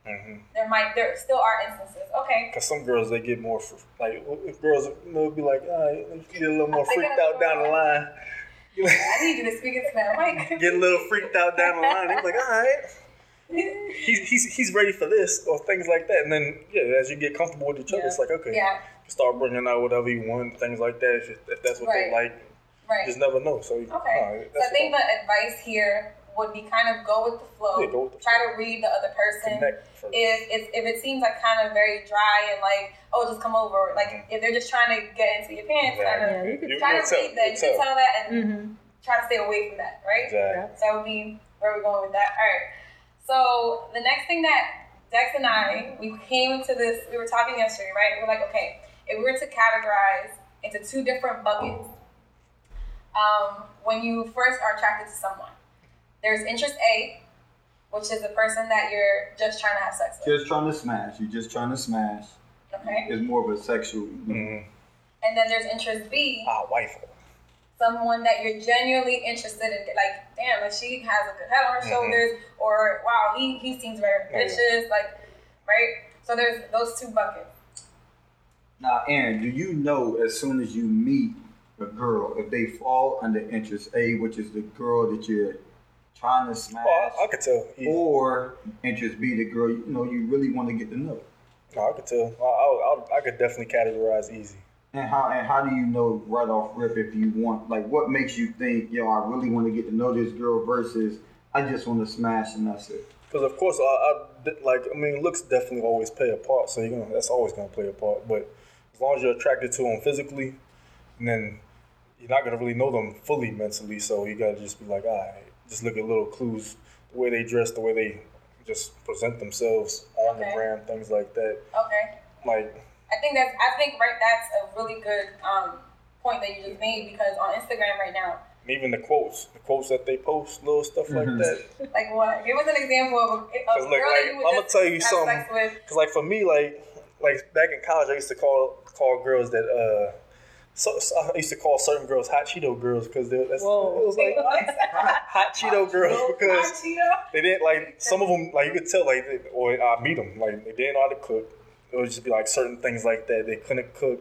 Speaker 3: Mhm.
Speaker 1: There might, there still are instances. Okay,
Speaker 3: Cause some girls they get more fr- like if girls know be like, all right, get a little more freaked out down the line.
Speaker 1: I need you to speak into that mic.
Speaker 3: get a little freaked out down the line. They're like, all right, he's, he's he's ready for this or things like that. And then yeah, as you get comfortable with each other,
Speaker 4: Yeah.
Speaker 3: it's like okay,
Speaker 1: yeah,
Speaker 3: start bringing out whatever you want, things like that. If, if that's what they like,
Speaker 1: right.
Speaker 3: you just never know. So
Speaker 1: Okay.
Speaker 3: nah,
Speaker 1: So
Speaker 3: that's
Speaker 1: I think
Speaker 3: what
Speaker 1: the advice here would be kind of go with the flow.
Speaker 3: Yeah, go with the
Speaker 1: Try
Speaker 3: flow.
Speaker 1: to read the other person. If, if if it seems like kind of very dry and like oh just come over like if they're just trying to get into your pants kind of
Speaker 4: Yeah, you
Speaker 3: You-
Speaker 1: try
Speaker 3: you'll
Speaker 1: to
Speaker 3: tell,
Speaker 1: read that
Speaker 3: you'll
Speaker 1: can
Speaker 3: tell.
Speaker 1: tell that and
Speaker 4: Mm-hmm.
Speaker 1: try to stay away from that right
Speaker 3: Exactly.
Speaker 1: so that would be where we're going with that all right so the next thing that Dex and I we came to this we were talking yesterday right we're like okay if we were to categorize into two different buckets um, when you first are attracted to someone there's interest A which is the person that you're just trying to have sex with
Speaker 2: Just trying to smash. You're just trying to smash.
Speaker 1: okay
Speaker 2: It's more of a sexual.
Speaker 3: Mhm.
Speaker 1: And then there's interest B,
Speaker 3: Ah, wife.
Speaker 1: Someone that you're genuinely interested in. Like, damn, like she has a good head on her
Speaker 3: Mhm.
Speaker 1: shoulders, or wow, he, he seems very
Speaker 3: Yeah, yeah.
Speaker 1: ambitious. Like, right? So there's those two buckets.
Speaker 2: Now, Aaron, do you know as soon as you meet a girl if they fall under interest A, which is the girl that you're trying to smash,
Speaker 3: Well, I, I could tell. easy.
Speaker 2: or interest B, the girl you know you really want to get to know?
Speaker 3: No, I could tell. I, I, I, I could definitely categorize easy.
Speaker 2: And how and how do you know right off rip if you want like what makes you think yo I really want to get to know this girl versus I just want to smash and that's it.
Speaker 3: Because of course, I, I did- like. I mean, looks definitely always play a part. So you're gonna that's always gonna play a part. But as long as you're attracted to them physically, and then you're not gonna really know them fully mentally. So you gotta just be like, all right, just look at little clues, the way they dress, the way they just present themselves on the
Speaker 1: Okay.
Speaker 3: gram, things like that.
Speaker 1: Okay.
Speaker 3: Like,
Speaker 1: I think that's I think right that's a really good um, point that you just made because on Instagram right now,
Speaker 3: and even the quotes, the quotes that they post, little stuff
Speaker 2: Mhm.
Speaker 3: like that.
Speaker 1: like what? Give us an example of a, of a
Speaker 3: Cause
Speaker 1: girl
Speaker 3: like,
Speaker 1: that
Speaker 3: like
Speaker 1: you would
Speaker 3: I'm gonna tell you
Speaker 1: have
Speaker 3: something. Cause like for me, like like back in college, I used to call call girls that uh, so, so I used to call certain girls hot Cheeto girls because they that's
Speaker 4: Whoa.
Speaker 3: it was like hot Cheeto girls because
Speaker 1: Cheeto?
Speaker 3: they didn't like some of them like you could tell like they, or I meet them like they didn't know how to cook. It would just be like certain things like that they couldn't cook.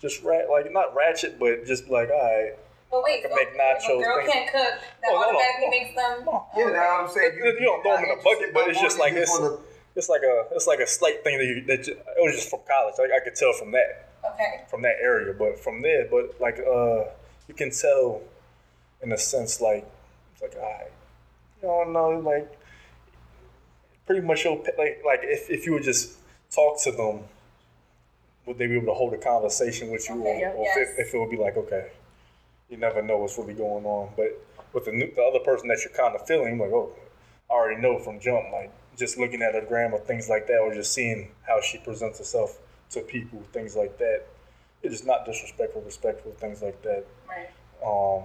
Speaker 3: Just rat like not ratchet, but just like all right.
Speaker 1: But wait,
Speaker 3: Can
Speaker 1: so
Speaker 3: make
Speaker 1: if
Speaker 3: nachos,
Speaker 1: a girl
Speaker 3: things-
Speaker 1: can't cook, that
Speaker 3: Oh, no, no.
Speaker 1: automatically makes them.
Speaker 3: No.
Speaker 2: Yeah, now I'm saying
Speaker 3: You don't throw them in a bucket, but it's just like
Speaker 2: this.
Speaker 3: this. it's like a it's like a slight thing that you that you, it was just from college. Like I could tell from that
Speaker 1: Okay.
Speaker 3: from that area, but from there, but like uh, you can tell in a sense like it's like I, you don't know, like pretty much your like like if if you would just talk to them, would they be able to hold a conversation with you,
Speaker 1: Okay,
Speaker 3: or, or
Speaker 1: yes.
Speaker 3: if, it, if it would be like okay, you never know what's really going on, but with the, new, the other person that you're kind of feeling, like oh, I already know from jump, like just looking at her gram or things like that, or just seeing how she presents herself to people, things like that. It's just not disrespectful, respectful, things like that.
Speaker 1: Right.
Speaker 3: Um,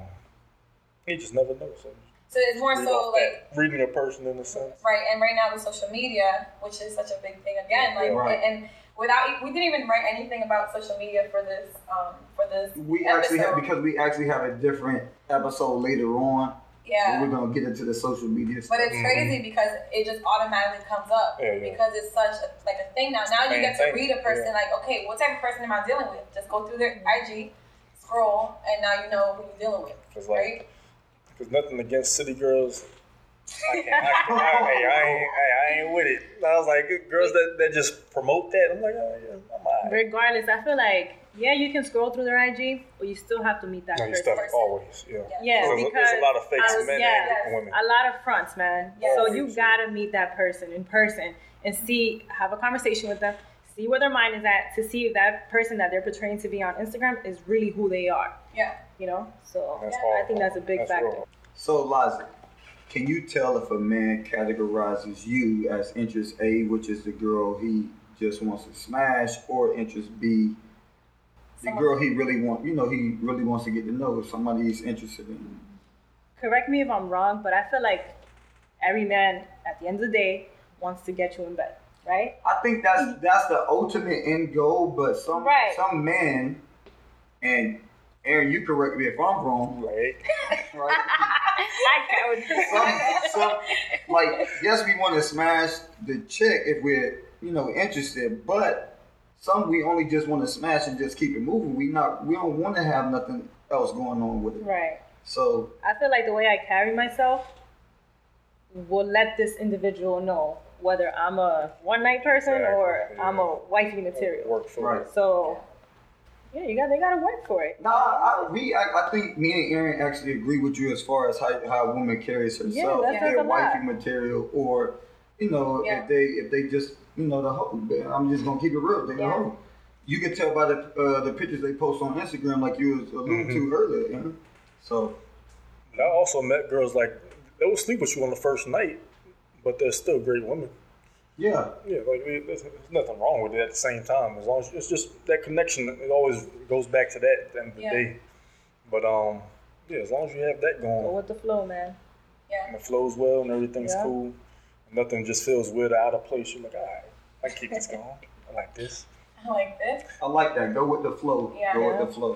Speaker 3: you just never know. So
Speaker 1: So it's more
Speaker 3: read
Speaker 1: so like
Speaker 3: that, reading a person in a sense.
Speaker 1: right, and right now with social media, which is such a big thing again, like
Speaker 2: Right.
Speaker 1: and without we didn't even write anything about social media for this um for this
Speaker 2: We actually have because we actually have a different episode later on.
Speaker 1: yeah.
Speaker 2: We're gonna get into the social media stuff.
Speaker 1: But it's crazy because it just automatically comes up
Speaker 3: Yeah, yeah.
Speaker 1: because it's such a, like a thing now. Now you get to
Speaker 3: thing,
Speaker 1: read a person
Speaker 3: yeah.
Speaker 1: like, okay, what type of person am I dealing with? Just go through their IG, scroll, and now you know who you're dealing with,
Speaker 3: Cause like,
Speaker 1: right?
Speaker 3: Cause nothing against city girls. I can't. I, can't, I, hey, I ain't. Hey, I ain't with it. I was like, girls that, that just promote that. I'm like, oh, yeah, I'm alright.
Speaker 4: Regardless, I feel like yeah, you can scroll through their IG, but you still have to meet that
Speaker 3: No, you
Speaker 4: person.
Speaker 3: stuff
Speaker 1: person.
Speaker 3: always. Yeah.
Speaker 1: Yeah.
Speaker 4: Yeah,
Speaker 3: There's, a-
Speaker 4: because
Speaker 3: there's a lot of fakes,
Speaker 4: I was-
Speaker 3: men
Speaker 4: yeah.
Speaker 3: and women.
Speaker 4: a lot of fronts, man.
Speaker 1: Yes.
Speaker 4: So you gotta meet that person in person and see, have a conversation with them, see where their mind is at, to see if that person that they're portraying to be on Instagram is really who they are.
Speaker 1: Yeah.
Speaker 4: You know, so
Speaker 3: That's
Speaker 4: I think that's a big
Speaker 3: That's
Speaker 4: factor.
Speaker 3: real.
Speaker 2: So, Liza, can you tell if a man categorizes you as interest A, which is the girl he just wants to smash, or interest B, the
Speaker 1: Someone-
Speaker 2: girl he really want, you know, he really wants to get to know, if somebody he's interested in.
Speaker 4: Correct me if I'm wrong, but I feel like every man at the end of the day wants to get you in bed, right?
Speaker 2: I think that's that's the ultimate end goal, but some
Speaker 4: Right.
Speaker 2: some men, and Aaron, you correct me if I'm wrong,
Speaker 3: Like,
Speaker 2: right?
Speaker 4: I can't with this.
Speaker 2: some, some, like, yes, we want to smash the chick if we're, you know, interested, but some we only just want to smash and just keep it moving. We not, we don't want to have nothing else going on with it.
Speaker 4: Right.
Speaker 2: So,
Speaker 4: I feel like the way I carry myself will let this individual know whether I'm a one night person or
Speaker 3: Exactly,
Speaker 4: I'm a wifey material.
Speaker 3: work for
Speaker 2: Right.
Speaker 3: it.
Speaker 4: So yeah, you got they gotta work for it.
Speaker 2: nah, I, we, I, I think me and Aaron actually agree with you as far as how, how a woman carries herself.
Speaker 4: Yeah, that
Speaker 2: if
Speaker 4: says
Speaker 2: they're
Speaker 4: a lot.
Speaker 2: wifey material, or you know,
Speaker 1: Yeah.
Speaker 2: if they if they just, you know, the hoe. I'm just gonna keep it real. They the
Speaker 4: Yeah.
Speaker 2: hoe. You can tell by the uh, the pictures they post on Instagram, like you was alluding to earlier. Aaron. So.
Speaker 3: I also met girls like they will sleep with you on the first night, but they're still great women.
Speaker 2: Yeah,
Speaker 3: Yeah, like it- there's, there's nothing wrong with it at the same time. As long as it's just that connection, it always goes back to that at the end of the
Speaker 1: Yeah.
Speaker 3: day. But um, yeah, as long as you have that going.
Speaker 4: Go with the flow, man.
Speaker 1: Yeah.
Speaker 3: and it flows well, and everything's
Speaker 4: Yeah.
Speaker 3: cool, nothing just feels weird or out of place. You're like, all right, I can keep this going. I like this.
Speaker 1: I like this.
Speaker 2: I like that. Go with the flow.
Speaker 1: Yeah.
Speaker 2: Go with the flow.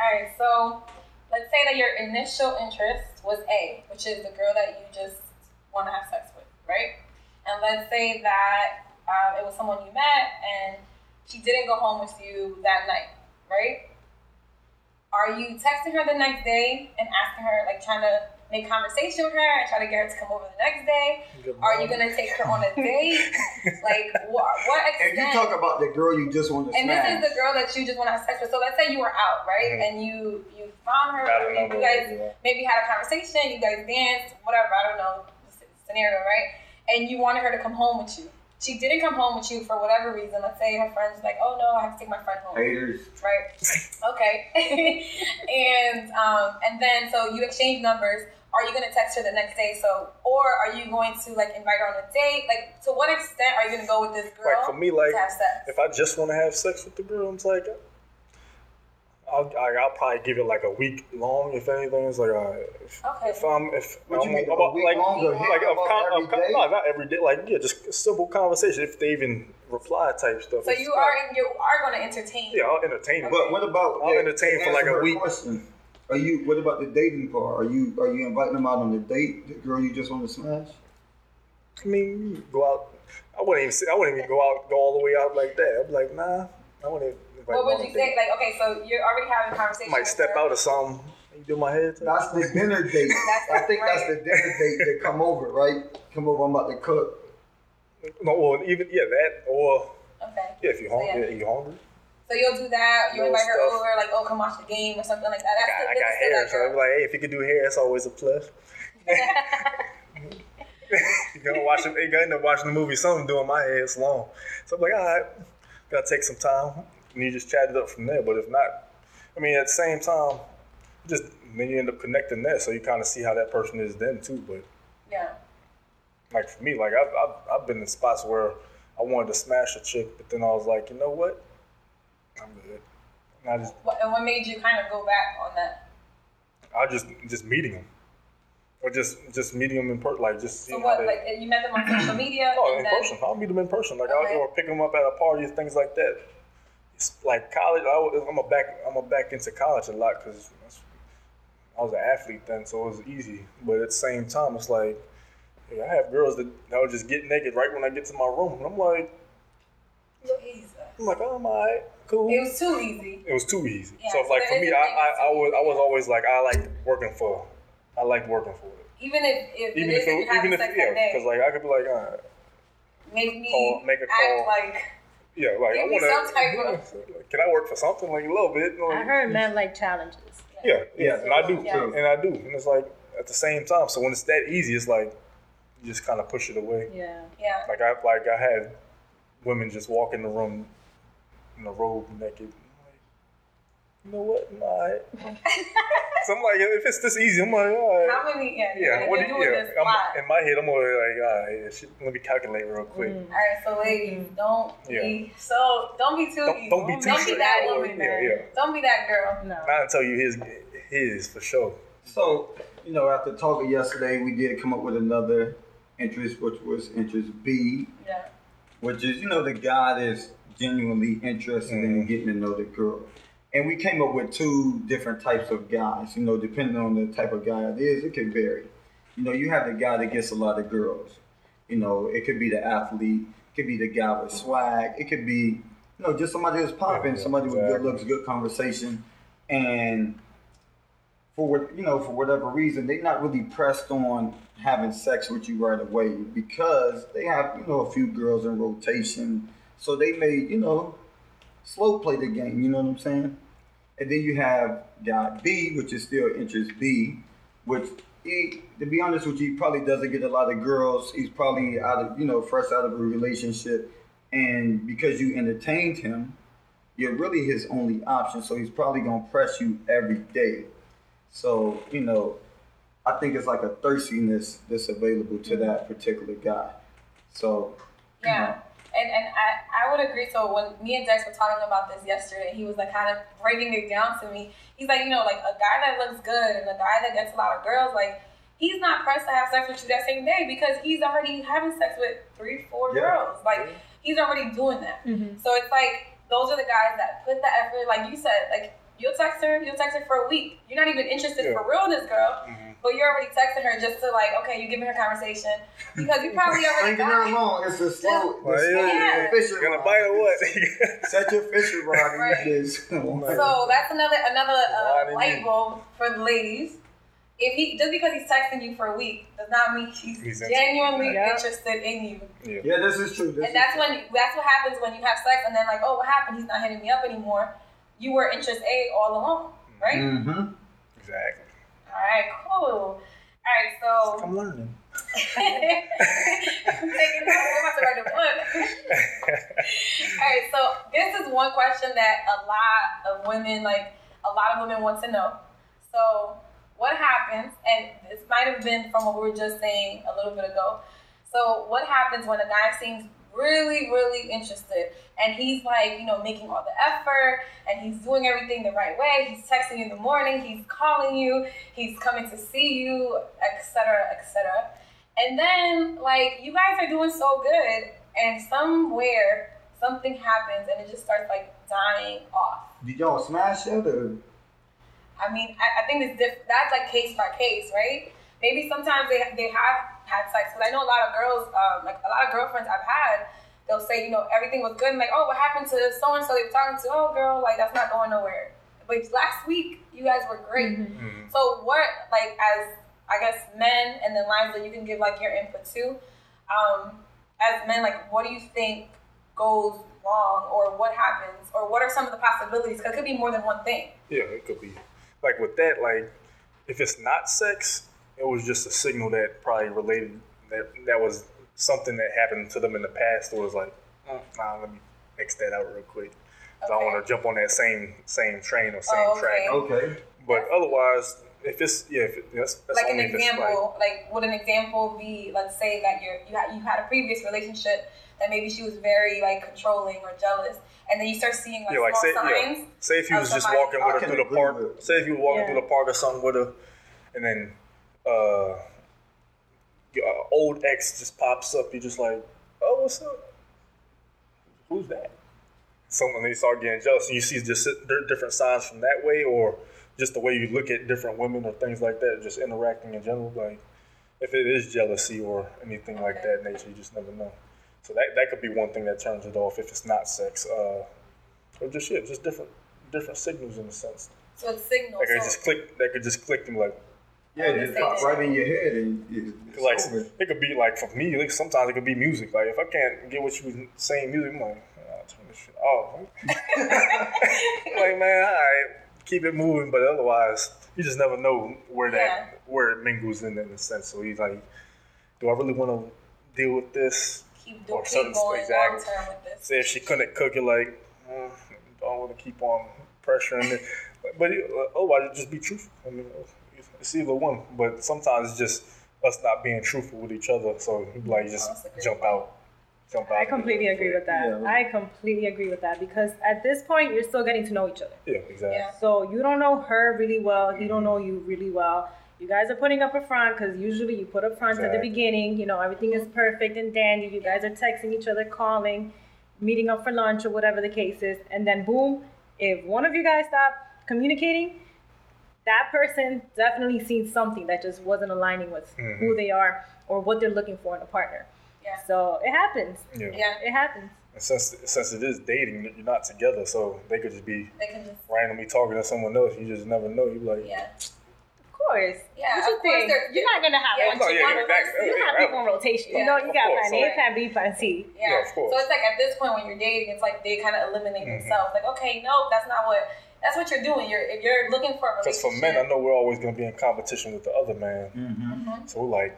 Speaker 1: All right, so let's say that your initial interest was A, which is the girl that you just want to have sex with, right? And let's say that um, it was someone you met and she didn't go home with you that night, right? Are you texting her the next day and asking her, like, trying to make conversation with her and try to get her to come over the next day? Are you gonna take her on a date? like, what, what
Speaker 2: And you talk about the girl you just want to
Speaker 1: And this is the girl that you just want to have sex with. So let's say you were out, right?
Speaker 3: Mhm.
Speaker 1: And you you found her,
Speaker 3: Got a
Speaker 1: you guys
Speaker 3: yeah.
Speaker 1: maybe had a conversation, you guys danced, whatever. I don't know scenario, right? And you wanted her to come home with you. She didn't come home with you for whatever reason. Let's say her friend's like, "Oh no, I have to take my friend home."
Speaker 2: Haters.
Speaker 1: Right? Okay. and um, and then so you exchange numbers. Are you gonna text her the next day? So, or are you going to like invite her on a date? Like, to what extent are you gonna go with this girl
Speaker 3: Like for me, like
Speaker 1: to have sex?
Speaker 3: if I just want to have sex with the girl, I'm like, I'll, I- I'll probably give it like a week long, if anything. It's like, uh, if,
Speaker 1: Okay.
Speaker 3: if I'm, if
Speaker 2: What
Speaker 3: I'm
Speaker 2: you mean, a
Speaker 3: about,
Speaker 2: week
Speaker 3: like,
Speaker 2: long or
Speaker 3: like, of con-
Speaker 2: every
Speaker 3: of con-
Speaker 2: day?
Speaker 3: no, not every day, like, yeah, just a simple conversation. If they even reply type stuff.
Speaker 1: So
Speaker 3: It's
Speaker 1: you
Speaker 3: not-
Speaker 1: are you are going to entertain.
Speaker 3: yeah, I'll entertain it.
Speaker 2: But what about?
Speaker 3: I'll
Speaker 2: yeah,
Speaker 3: entertain for like a week.
Speaker 2: Question. Are you? What about the dating part? Are you? Are you inviting them out on a date? The girl you just want to smash?
Speaker 3: I mean, go out. I wouldn't even say, I wouldn't even go out, go all the way out like that. I'd be like, nah, I wouldn't. Invite
Speaker 1: What
Speaker 3: them
Speaker 1: would
Speaker 3: on a
Speaker 1: you
Speaker 3: date.
Speaker 1: say? Like, okay, so you're already having a conversation.
Speaker 3: Might
Speaker 1: with
Speaker 3: step
Speaker 1: her.
Speaker 3: out or something. You do my head.
Speaker 2: That's the dinner date.
Speaker 1: That's
Speaker 2: I think that's the dinner date to come over, right? Come over. I'm about to cook.
Speaker 3: No, well, even yeah, that or
Speaker 1: Okay.
Speaker 3: yeah, if you're hungry,
Speaker 1: So, yeah.
Speaker 3: yeah, you hungry.
Speaker 1: So you'll do that. You
Speaker 3: Little
Speaker 1: invite her over, like, oh, come watch the game or something like that.
Speaker 3: I got,
Speaker 1: the,
Speaker 3: I got hair,
Speaker 1: that
Speaker 3: so
Speaker 1: I'm
Speaker 3: like, hey, if you could do hair, it's always a plus. you gonna watch it? You gonna end up watching the movie. Something doing my hair. It's long, so I'm like, all right, gotta take some time, and you just chat it up from there. But if not, I mean, at the same time, just then you end up connecting there, so you kind of see how that person is then too. But
Speaker 1: Yeah.
Speaker 3: like for me, like I've, I've I've been in spots where I wanted to smash a chick, but then I was like, you know what, I'm good. And I just
Speaker 1: What, and what made you kind of go back on that?
Speaker 3: I just just meeting them, or just just meeting them in person, like just
Speaker 1: So what,
Speaker 3: they.
Speaker 1: like, you met them on social media?
Speaker 3: Oh, in
Speaker 1: then,
Speaker 3: person. I'll meet them in person. Like
Speaker 1: Okay.
Speaker 3: I'll or pick them up at a party, things like that. Like college. I, I'm a back. I'm a back into college a lot because I was an athlete then, so it was easy. But at the same time, it's like yeah, I have girls that, that would just get naked right when I get to my room, and I'm like. I'm like, oh my, cool.
Speaker 1: It was too easy.
Speaker 3: It was too easy.
Speaker 1: Yeah,
Speaker 3: so it's like for me, I, I, I was I was always like I liked working for. I liked working for it.
Speaker 1: Even if, if
Speaker 3: Even
Speaker 1: it
Speaker 3: if it, even if yeah, because like I could be like, uh,
Speaker 1: make me
Speaker 3: call- make a
Speaker 1: act
Speaker 3: call.
Speaker 1: like
Speaker 3: yeah, like
Speaker 1: Give
Speaker 3: I want
Speaker 1: some type of-
Speaker 3: to. Can I work for something like a little bit? Like,
Speaker 4: I heard men like challenges.
Speaker 3: Yeah, yeah, and I do,
Speaker 1: Yeah.
Speaker 3: and I do, and it's like at the same time. So when it's that easy, it's like you just kind of push it away.
Speaker 4: Yeah.
Speaker 1: yeah.
Speaker 3: Like I like I had women just walk in the room in a robe naked. I'm You know what? I'm all right. so I'm like, if it's this easy, I'm like, all right.
Speaker 1: How many? Yeah.
Speaker 3: Yeah,
Speaker 1: You've
Speaker 3: what
Speaker 1: been
Speaker 3: do
Speaker 1: doing
Speaker 3: you,
Speaker 1: this
Speaker 3: yeah. I'm, in my head, I'm already like, all right, yeah, shit, let me calculate real quick.
Speaker 4: Mm.
Speaker 1: All right, so ladies, don't
Speaker 3: Yeah.
Speaker 1: be so. Don't be too
Speaker 3: Don't,
Speaker 1: easy.
Speaker 3: don't be too
Speaker 1: Don't be that
Speaker 3: Yeah,
Speaker 1: woman.
Speaker 3: Yeah, yeah.
Speaker 1: Don't be that girl.
Speaker 4: No.
Speaker 3: Not until you his his for sure.
Speaker 2: So, you know, after talking yesterday, we did come up with another interest, which was interest B,
Speaker 1: Yeah.
Speaker 2: which is, you know, the guy that's genuinely interested in
Speaker 3: Mhm.
Speaker 2: getting to know the girl. And we came up with two different types of guys. You know, depending on the type of guy it is, it can vary. You know, you have the guy that gets a lot of girls. You know, it could be the athlete, it could be the guy with swag, it could be, you know, just somebody that's popping, somebody with good looks, good conversation, and for what you know, for whatever reason, they're not really pressed on having sex with you right away because they have, you know, a few girls in rotation. So they may, you know, slow play the game, you know what I'm saying? And then you have guy B, which is still interest B, which he, to be honest with you, he probably doesn't get a lot of girls. He's probably out of, you know, fresh out of a relationship. And because you entertained him, you're really his only option. So he's probably gonna press you every day. So, you know, I think it's like a thirstiness that's available to mm-hmm. that particular guy. So,
Speaker 1: Yeah. And and I, I would agree. So when me and Dex were talking about this yesterday, he was like kind of breaking it down to me. He's like, you know, like a guy that looks good and a guy that gets a lot of girls, like he's not pressed to have sex with you that same day because he's already having sex with three, four
Speaker 2: Yeah.
Speaker 1: girls. Like he's already doing that.
Speaker 4: Mm-hmm.
Speaker 1: So it's like those are the guys that put the effort, like you said, like you'll text her, you'll text her for a week. You're not even interested
Speaker 3: Yeah.
Speaker 1: for real in this girl,
Speaker 3: Mhm.
Speaker 1: But you're already texting her just to like, okay, you giving her conversation because you probably already
Speaker 2: Bringing
Speaker 1: got
Speaker 2: her along. It's a slow,
Speaker 3: Well,
Speaker 2: the slow
Speaker 1: yeah.
Speaker 2: fishing
Speaker 3: Gonna
Speaker 2: rod.
Speaker 3: bite or what?
Speaker 2: Set your fishing rod
Speaker 1: Right.
Speaker 2: in this.
Speaker 1: So that's another another uh, light bulb for the ladies. If he just because he's texting you for a week does not mean he's,
Speaker 3: He's
Speaker 1: genuinely
Speaker 4: Yeah.
Speaker 1: interested in you.
Speaker 3: yeah.
Speaker 2: yeah, this is true. This
Speaker 1: And that's
Speaker 2: is
Speaker 1: when that's what happens when you have sex and then like, oh, what happened? He's not hitting me up anymore. You were interest A all along, right?
Speaker 2: Mm-hmm.
Speaker 3: Exactly.
Speaker 1: Right, cool. All right, so
Speaker 3: I'm learning.
Speaker 1: I'm taking notes. I'm about to write a book. All right, so this is one question that a lot of women, like a lot of women, want to know. So, what happens? And this might have been from what we were just saying a little bit ago. So, what happens when a guy seems really, really interested, and he's like, you know, making all the effort, and he's doing everything the right way. He's texting you in the morning, he's calling you, he's coming to see you, etc., etc. And then, like, you guys are doing so good, and somewhere something happens, and it just starts like dying off.
Speaker 2: Did y'all smash it or?
Speaker 1: I mean, I, I think it's diff- that's like case by case, right? Maybe sometimes they they have had sex, because I know a lot of girls, um, like a lot of girlfriends I've had, they'll say, you know, everything was good, and like, oh, what happened to so and so? They were talking to, oh, girl, like that's not going nowhere. But last week, you guys were great.
Speaker 3: Mhm.
Speaker 1: So what, like, as I guess men, and then Liza, you can give like your input too. Um, as men, like, what do you think goes wrong, or what happens, or what are some of the possibilities? Because it could be more than one thing.
Speaker 3: Yeah, it could be. Like with that, like if it's not sex, it was just a signal that probably related that that was something that happened to them in the past. It was like, mm, nah, let me mix that out real quick. 'Cause I
Speaker 1: Okay.
Speaker 3: want to jump on that same same train or same
Speaker 1: Oh,
Speaker 3: track.
Speaker 1: okay.
Speaker 2: Okay.
Speaker 3: But otherwise, if it's yeah, if it, that's, that's
Speaker 1: like an
Speaker 3: only if it's, like-
Speaker 1: example, like, would an example be, let's say that you're you had, you had a previous relationship that maybe she was very like controlling or jealous, and then you start seeing like
Speaker 3: Yeah, like
Speaker 1: small
Speaker 3: say,
Speaker 1: signs.
Speaker 3: yeah, say if you
Speaker 1: of
Speaker 3: was just walking with her
Speaker 2: can
Speaker 3: through the park.
Speaker 2: with-
Speaker 3: Say if you were walking
Speaker 4: Yeah.
Speaker 3: through the park or something with her, and then uh, your old ex just pops up. You're just like, oh, what's up? Who's that? Someone they start getting jealous, and you see just different signs from that way, or just the way you look at different women or things like that, just interacting in general. Like if it is jealousy or anything like that nature, you just never know. So that that could be one thing that turns it off if it's not sex. Uh, or just yeah, just different different signals in a sense.
Speaker 1: So it's signals.
Speaker 3: Like I just click, that could just click them like
Speaker 2: Yeah, it just
Speaker 1: Say
Speaker 2: pops right in your head and it- it's
Speaker 3: like
Speaker 2: over.
Speaker 3: it could be like for me. Like sometimes it could be music. Like if I can't get what you was saying music, I'm like, "Ah, I'll turn this shit off. like man, all right, keep it moving. But otherwise, you just never know where that
Speaker 1: Yeah.
Speaker 3: where it mingles in in a sense. So he's like, do I really want to deal with this?
Speaker 1: keep, do,
Speaker 3: or
Speaker 1: keep
Speaker 3: certain-
Speaker 1: going
Speaker 3: exactly.
Speaker 1: long term with this.
Speaker 3: Say if she couldn't cook, you're like, mm, don't want to keep on pressuring it. But, but it- otherwise, you just be truthful. I mean, it's either one. But sometimes it's just us not being truthful with each other. So you like just
Speaker 1: That's a
Speaker 3: jump out, jump out.
Speaker 4: I completely agree with that.
Speaker 2: Yeah.
Speaker 4: I completely agree with that because at this point you're still getting to know each other.
Speaker 3: Yeah, exactly.
Speaker 1: Yeah.
Speaker 4: So you don't know her really well. He don't mm-hmm. know you really well. You guys are putting up a front because usually you put up front at the beginning. You know everything is perfect and dandy. You guys are texting each other, calling, meeting up for lunch or whatever the case is, and then boom, if one of you guys stop communicating, that person definitely seen something that just wasn't aligning with who
Speaker 3: Mhm.
Speaker 4: they are or what they're looking for in a partner.
Speaker 1: Yeah.
Speaker 4: So it happens.
Speaker 3: Yeah.
Speaker 1: Yeah,
Speaker 4: It happens.
Speaker 3: And since since it is dating, you're not together, so they could just be
Speaker 1: they can just.
Speaker 3: randomly talking to someone else. You just never know. You be like,
Speaker 1: Yeah,
Speaker 4: Of course.
Speaker 1: Yeah,
Speaker 4: What you
Speaker 1: of course
Speaker 4: think? You're not gonna have
Speaker 1: Yeah,
Speaker 4: one
Speaker 3: no,
Speaker 4: chick,
Speaker 3: yeah,
Speaker 4: one
Speaker 3: exactly.
Speaker 4: You
Speaker 3: Yeah,
Speaker 4: have people in rotation.
Speaker 1: Yeah,
Speaker 4: you know, you
Speaker 3: of
Speaker 4: got
Speaker 3: course,
Speaker 4: plan A,
Speaker 1: right.
Speaker 4: plan B, plan C.
Speaker 1: yeah.
Speaker 3: Yeah, of course.
Speaker 1: So it's like at this point when you're dating, it's like they kind of eliminate
Speaker 3: Mhm.
Speaker 1: themselves. Like, okay, no, that's not what. That's what you're doing. You're if you're looking for a
Speaker 3: because for men, I know we're always gonna be in competition with the other man.
Speaker 2: Mm-hmm.
Speaker 1: Mhm.
Speaker 3: So we're like,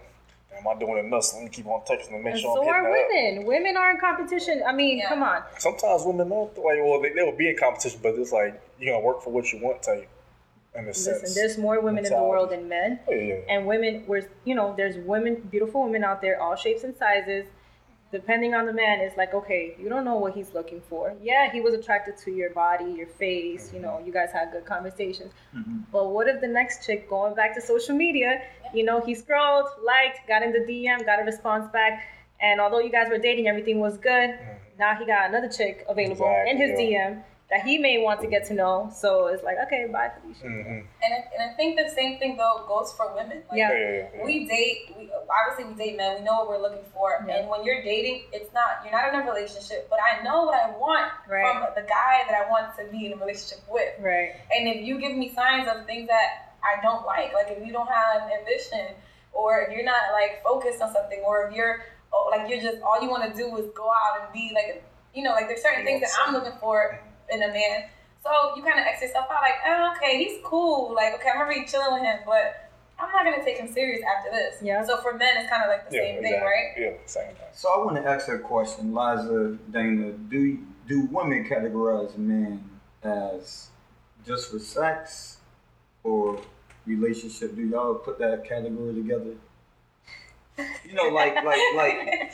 Speaker 3: am I doing enough? So let me keep on texting to make
Speaker 4: And
Speaker 3: sure
Speaker 4: so
Speaker 3: I'm
Speaker 4: are
Speaker 3: hitting that up.
Speaker 4: women. Women are in competition. I mean,
Speaker 1: Yeah.
Speaker 4: come on.
Speaker 3: Sometimes women don't like well they, they will be in competition, but it's like you're gonna work for what you want type in a sense.
Speaker 4: There's more women in the world than men.
Speaker 3: Oh, yeah, yeah.
Speaker 4: And women, we're, you know, there's women, beautiful women out there, all shapes and sizes. Depending on the man, it's like, okay, you don't know what he's looking for. Yeah, he was attracted to your body, your face, you know, you guys had good conversations.
Speaker 2: Mm-hmm.
Speaker 4: But what if the next chick going back to social media, you know, he scrolled, liked, got in the DM, got a response back, and although you guys were dating, everything was good. Now he got another chick available in his
Speaker 3: Exactly,
Speaker 4: DM that he may want to get to know. So it's like, okay, bye, Felicia.
Speaker 3: Mm-hmm.
Speaker 1: And I, and I think the same thing though goes for women. Like,
Speaker 4: Yeah.
Speaker 3: Yeah, yeah, yeah, yeah.
Speaker 1: We date. We obviously we date men. We know what we're looking for.
Speaker 4: Yeah.
Speaker 1: And when you're dating, it's not you're not in a relationship. But I know what I want
Speaker 4: Right.
Speaker 1: from the guy that I want to be in a relationship with.
Speaker 4: Right.
Speaker 1: And if you give me signs of things that I don't like, like if you don't have ambition, or if you're not like focused on something, or if you're oh, like you're just all you want to do is go out and be like, you know, like there's certain things that I'm looking for in a man. So you kind of X yourself out, like, oh, okay, he's cool. Like, okay, I'm already chilling with him, but I'm not gonna take him serious after this.
Speaker 4: Yeah.
Speaker 1: So for men, it's kind of like the
Speaker 3: yeah,
Speaker 1: same
Speaker 3: exactly.
Speaker 1: thing, right?
Speaker 3: Yeah, same thing.
Speaker 2: So I want to ask her a question, Liza, Dana. Do do women categorize men as just for sex or relationship? Do y'all put that category together? You know, like like like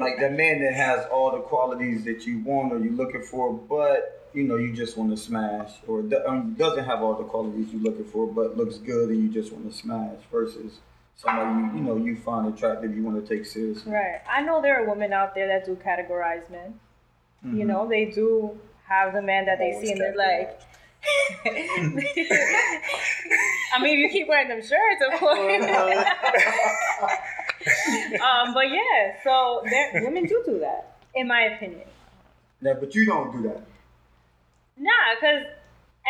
Speaker 2: like the man that has all the qualities that you want or you're looking for, but you know you just want to smash, or um, doesn't have all the qualities you're looking for, but looks good and you just want to smash. Versus somebody you, you know you find attractive, you want to take seriously.
Speaker 4: Right. I know there are women out there that do categorize men. You
Speaker 2: Mhm.
Speaker 4: know, they do have the man that they
Speaker 3: Always
Speaker 4: see and they're like. I mean, you keep wearing them shirts, of course. um, but yeah, so there, women do do that, in my opinion.
Speaker 2: Yeah, but you don't do that.
Speaker 4: Nah, because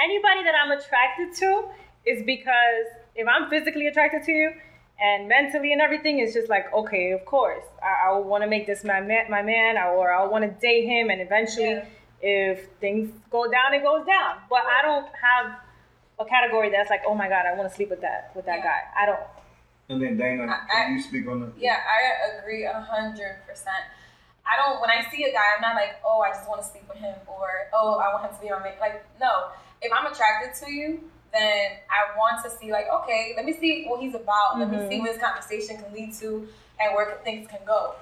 Speaker 4: anybody that I'm attracted to is because if I'm physically attracted to you, And mentally and everything is just like, okay, of course, I, I want to make this my man, my man, or I want to date him, and eventually,
Speaker 1: Yeah.
Speaker 4: If things go down, it goes down. But I don't have a category that's like, oh my god, I want to sleep with that with that
Speaker 1: Yeah.
Speaker 4: guy. I don't.
Speaker 2: And then Dana,
Speaker 1: I-
Speaker 2: can
Speaker 1: I-
Speaker 2: you speak on that?
Speaker 1: Yeah, I agree a hundred percent. I don't. When I see a guy, I'm not like, oh, I just want to sleep with him, or oh, I want him to be my mate. Like, no. If I'm attracted to you, then I want to see, like, okay, let me see what he's about. Let me see mm-hmm. what this conversation can lead to, and where things can go.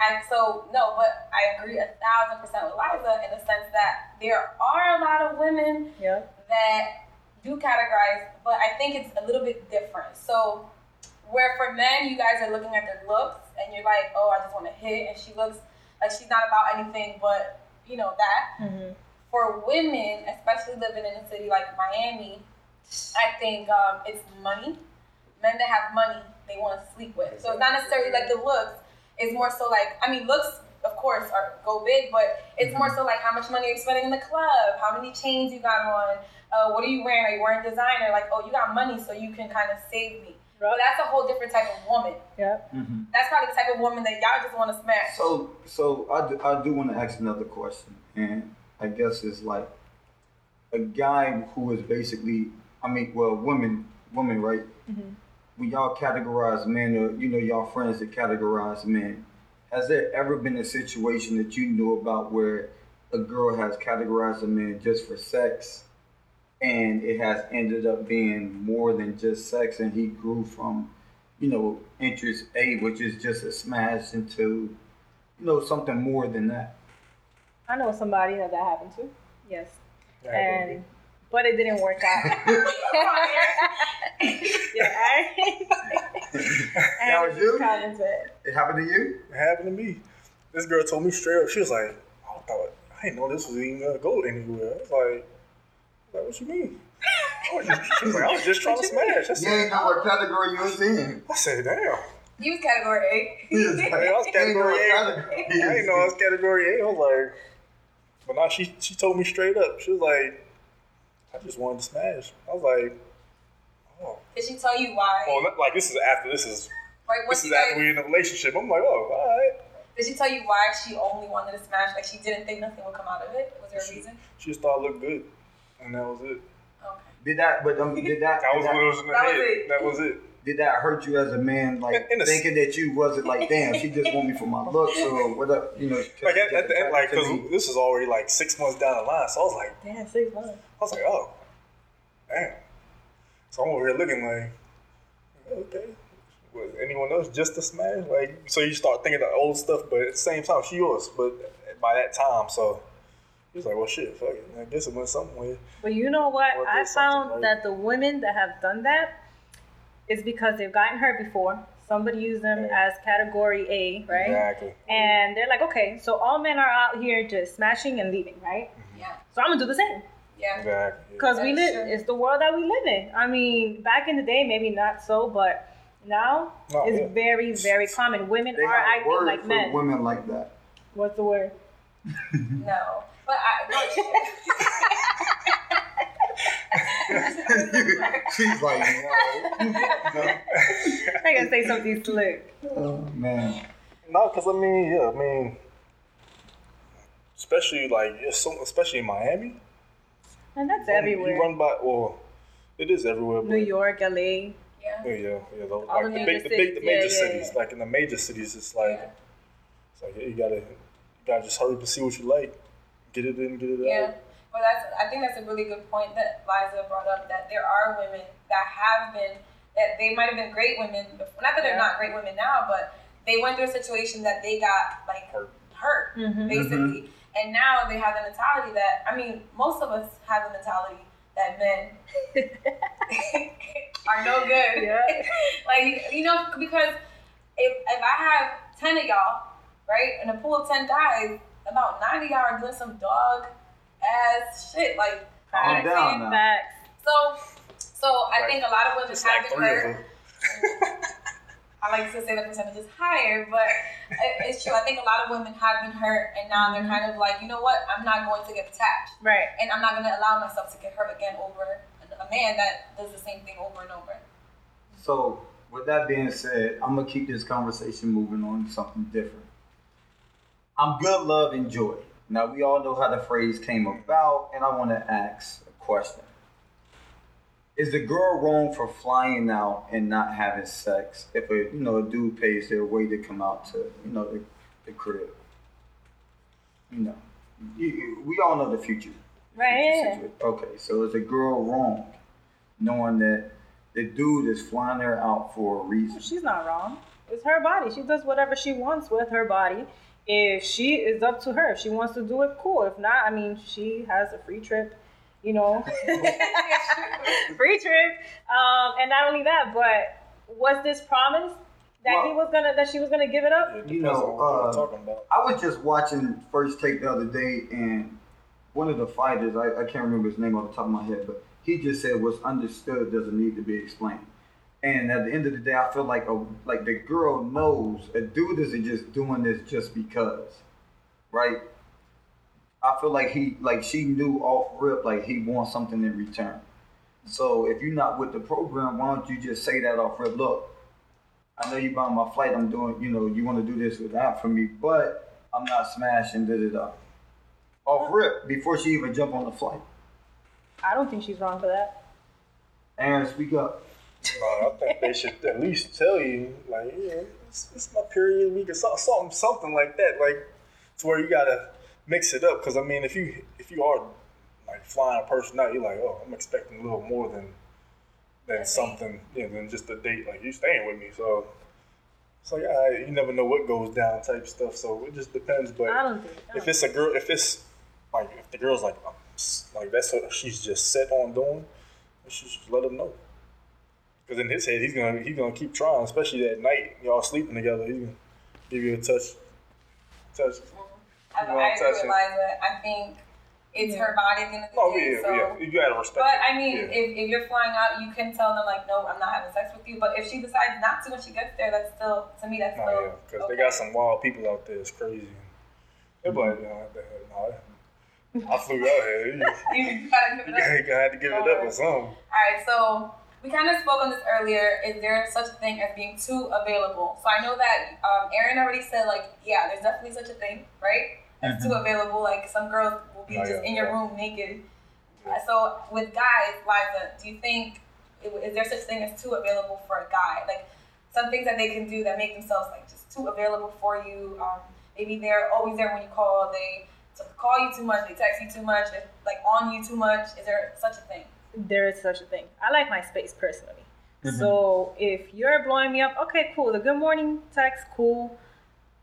Speaker 1: And so, no, but I agree a thousand percent with Liza in the sense that there are a lot of women
Speaker 4: Yeah.
Speaker 1: that do categorize, but I think it's a little bit different. So, where for men, you guys are looking at their looks and you're like, oh, I just want to hit, and she looks like she's not about anything but, you know, that.
Speaker 4: Mm-hmm.
Speaker 1: For women, especially living in a city like Miami, I think um, it's money. Men that have money, they want to sleep with. So, it's not necessarily like the looks, it's more so like, I mean, looks, of course, are go big, but it's more so like how much money are you're spending in the club, how many chains you got on, uh, what are you wearing? Are you wearing designer? Like, oh, you got money, so you can kind of save me. But that's a whole different type of woman.
Speaker 4: Yeah.
Speaker 2: hmm
Speaker 1: That's probably the type of woman that y'all just want to smash.
Speaker 2: So, so I do, I do want to ask another question, and I guess it's like a guy who is basically, I mean, well, women, women, right?
Speaker 4: Mhm.
Speaker 2: We y'all categorize men, or you know, y'all friends that categorize men. Has there ever been a situation that you knew about where a girl has categorized a man just for sex, and it has ended up being more than just sex, and he grew from, you know, interest A, which is just a smash, into, you know, something more than that.
Speaker 4: I know somebody that that happened to. Yes.
Speaker 3: Yeah,
Speaker 4: And but it didn't work out. yeah, I,
Speaker 2: That was you?
Speaker 4: Commented.
Speaker 2: It happened to you?
Speaker 3: It happened to me. This girl told me straight up. She was like, "I thought I didn't know this was even gonna go anywhere." I was like, "Like what you mean?" I was just, she was like, "I was just trying to smash." I
Speaker 2: You ain't know what category you was in.
Speaker 3: I said, "Damn."
Speaker 1: You was category A.
Speaker 2: He was like,
Speaker 3: I was category
Speaker 2: "Ain't know
Speaker 3: I didn't know I was category A. I was like, but now she she told me straight up. She was like, "I just wanted to smash." I was like, "Oh."
Speaker 1: Did she tell you why?
Speaker 3: Well, not, like this is after this is
Speaker 1: Right,
Speaker 3: this is
Speaker 1: you
Speaker 3: after
Speaker 1: guys,
Speaker 3: we're in a relationship. I'm like, oh, all right.
Speaker 1: did she tell you why she only wanted to smash? Like she didn't think nothing would come out of it? Was there a
Speaker 3: She,
Speaker 1: reason?
Speaker 3: she just thought I looked good, and that was it.
Speaker 1: Okay.
Speaker 2: Did that, but um, did that,
Speaker 3: That was
Speaker 2: did
Speaker 3: what
Speaker 2: that,
Speaker 3: was in the
Speaker 1: That was
Speaker 3: head.
Speaker 1: it.
Speaker 3: That was it.
Speaker 2: Did that hurt you as a man, like
Speaker 3: In- in
Speaker 2: thinking that you wasn't like, damn, she just want me for my looks or whatever, you know?
Speaker 3: Like at, at the end, like because this is already like six months down the line, so I was like,
Speaker 4: Damn, six months.
Speaker 3: I was like, oh, damn. So I'm over here looking like, okay. Was anyone else just a smash? Like, so you start thinking the old stuff, but at the same time, she yours. But by that time, so he was like, well, shit, fuck it. I guess it went somewhere.
Speaker 4: But you know what? I found
Speaker 3: right.
Speaker 4: that the women that have done that is because they've gotten hurt before. Somebody used them
Speaker 3: Yeah.
Speaker 4: as category A, right?
Speaker 3: Exactly.
Speaker 4: And they're like, okay, so all men are out here just smashing and leaving, right? Mm-hmm.
Speaker 1: Yeah.
Speaker 4: So I'm gonna do the same
Speaker 1: Yeah.
Speaker 3: Exactly.
Speaker 4: because we live.
Speaker 1: true.
Speaker 4: It's the world that we live in. I mean, back in the day, maybe not so, but now
Speaker 3: No,
Speaker 4: it's
Speaker 3: yeah.
Speaker 4: very, very common. Women
Speaker 2: they
Speaker 4: are acting
Speaker 2: word
Speaker 4: like
Speaker 2: for
Speaker 4: men.
Speaker 2: women like that.
Speaker 4: What's the word?
Speaker 1: No. But I no,
Speaker 2: She's like, no. no.
Speaker 4: I gotta say something slick.
Speaker 2: Oh man.
Speaker 3: No, because I mean, yeah, I mean, especially like, so, especially in Miami.
Speaker 4: And that's um,
Speaker 3: You
Speaker 4: everywhere.
Speaker 3: You run by, well, it is everywhere. But
Speaker 4: New York, LA.
Speaker 1: Oh, yeah.
Speaker 3: Yeah, yeah, yeah. The,
Speaker 4: All
Speaker 3: like
Speaker 4: the
Speaker 3: the,
Speaker 4: major
Speaker 3: big, the big, the major
Speaker 4: Yeah, yeah,
Speaker 3: cities.
Speaker 4: yeah.
Speaker 3: Like in the major cities, it's like,
Speaker 1: Yeah.
Speaker 3: it's like yeah, you gotta, you gotta just hurry up and see what you like, get it in, get it
Speaker 1: Yeah.
Speaker 3: out.
Speaker 1: Well, that's. I think that's a really good point that Liza brought up. That there are women that have been that they might have been great women. Before. Not that they're
Speaker 4: Yeah.
Speaker 1: not great women now, but they went through a situation that they got like
Speaker 3: Hurt.
Speaker 1: hurt
Speaker 4: Mhm.
Speaker 1: basically, and now they have the mentality that I mean, most of us have the mentality that men are no good.
Speaker 4: Yeah.
Speaker 1: like you know, because if if I have ten of y'all, right, in a pool of ten guys, about nine of y'all are doing some dog ass shit. Like
Speaker 2: Calm
Speaker 1: you I'm
Speaker 2: down now.
Speaker 4: Facts.
Speaker 1: So so I
Speaker 3: Right.
Speaker 1: think a lot of women
Speaker 3: It's
Speaker 1: have
Speaker 3: like
Speaker 1: been
Speaker 3: three
Speaker 1: hurt. I like to say the percentage is higher, but it's true. I think a lot of women have been hurt, and now they're kind of like, you know what? I'm not going to get attached,
Speaker 4: Right.
Speaker 1: and I'm not going to allow myself to get hurt again over a man that does the same thing over and over.
Speaker 2: So With that being said, I'm gonna keep this conversation moving on to something different. I'm good, love, and joy. Now we all know how the phrase came about, and I want to ask a question: Is the girl wrong for flying out and not having sex if a you know a dude pays their way to come out to you know the, the crib? You know, you, we all know the future.
Speaker 4: Right.
Speaker 2: future Okay, so is a girl wrong knowing that the dude is flying her out for a reason?
Speaker 4: She's not wrong. It's her body. She does whatever she wants with her body. If she is up to her, if she wants to do it, cool. If not, I mean, she has a free trip, you know, free trip. Um, and not only that, but was this promise that he was gonna that she was gonna give it up?
Speaker 2: You know, uh,
Speaker 3: about.
Speaker 2: I was just watching First Take the other day, and one of the fighters, I, I can't remember his name off the top of my head, but he just said what's understood doesn't need to be explained. And at the end of the day, I feel like a like the girl knows a dude isn't just doing this just because, right? I feel like he like she knew off rip like he wants something in return. So if you're not with the program, why don't you just say that off rip? Look, I know you buying my flight. I'm doing, you know, you want to do this with that for me, but I'm not smashing. Da da da. Off rip before she even jump on the flight.
Speaker 4: I don't think she's wrong for that.
Speaker 2: Aaron, speak up.
Speaker 3: No, I think they should at least tell you, like, yeah, it's, it's my period week or something, something, like that, like, to where you gotta mix it up. Because I mean, if you if you are like flying a person out, you're like, oh, I'm expecting a little more than than something, yeah, than just a date. Like, you're staying with me, so it's like, all right, you never know what goes down, type stuff. So it just depends. But
Speaker 4: I don't think.
Speaker 3: If it's a girl, if it's like if the girl's like, like that's what she's just set on doing, you should just let them know. Because in his head, he's gonna he's gonna keep trying, especially at night. Y'all sleeping together. He's gonna give you a touch, touch.
Speaker 1: I,
Speaker 3: You know,
Speaker 1: I agree
Speaker 3: touching.
Speaker 1: with Liza. I think it's her body at the end of the
Speaker 3: No,
Speaker 1: day.
Speaker 3: yeah,
Speaker 1: so.
Speaker 3: yeah. You gotta respect.
Speaker 1: But
Speaker 3: it.
Speaker 1: I mean,
Speaker 3: yeah.
Speaker 1: if, if you're flying out, you can tell them like, no, I'm not having sex with you. But if she decides not to when she gets there, that's still to me that's
Speaker 3: no,
Speaker 1: still
Speaker 3: yeah, because
Speaker 1: okay.
Speaker 3: they got some wild people out there. It's crazy. They're mm-hmm. like, you know, the hell, no, I flew out here. You,
Speaker 1: You gotta give
Speaker 3: you
Speaker 1: it up.
Speaker 3: gotta have to give it up or something.
Speaker 1: All right, so we kind of spoke on this earlier. Is there such a thing as being too available? So I know that um, Aaron already said like, yeah, there's definitely such a thing, right? As too available. Like some girls will be
Speaker 3: Oh,
Speaker 1: just
Speaker 3: yeah,
Speaker 1: in your
Speaker 3: yeah.
Speaker 1: room naked. Uh, So with guys, Liza, do you think is there such thing as too available for a guy? Like some things that they can do that make themselves like just too available for you. Um, maybe they're always there when you call. They call you too much. They text you too much. They're like on you too much. Is there such a thing?
Speaker 4: There is such a thing. I like my space personally. Mm-hmm. So if you're blowing me up, okay, cool. The good morning text, cool.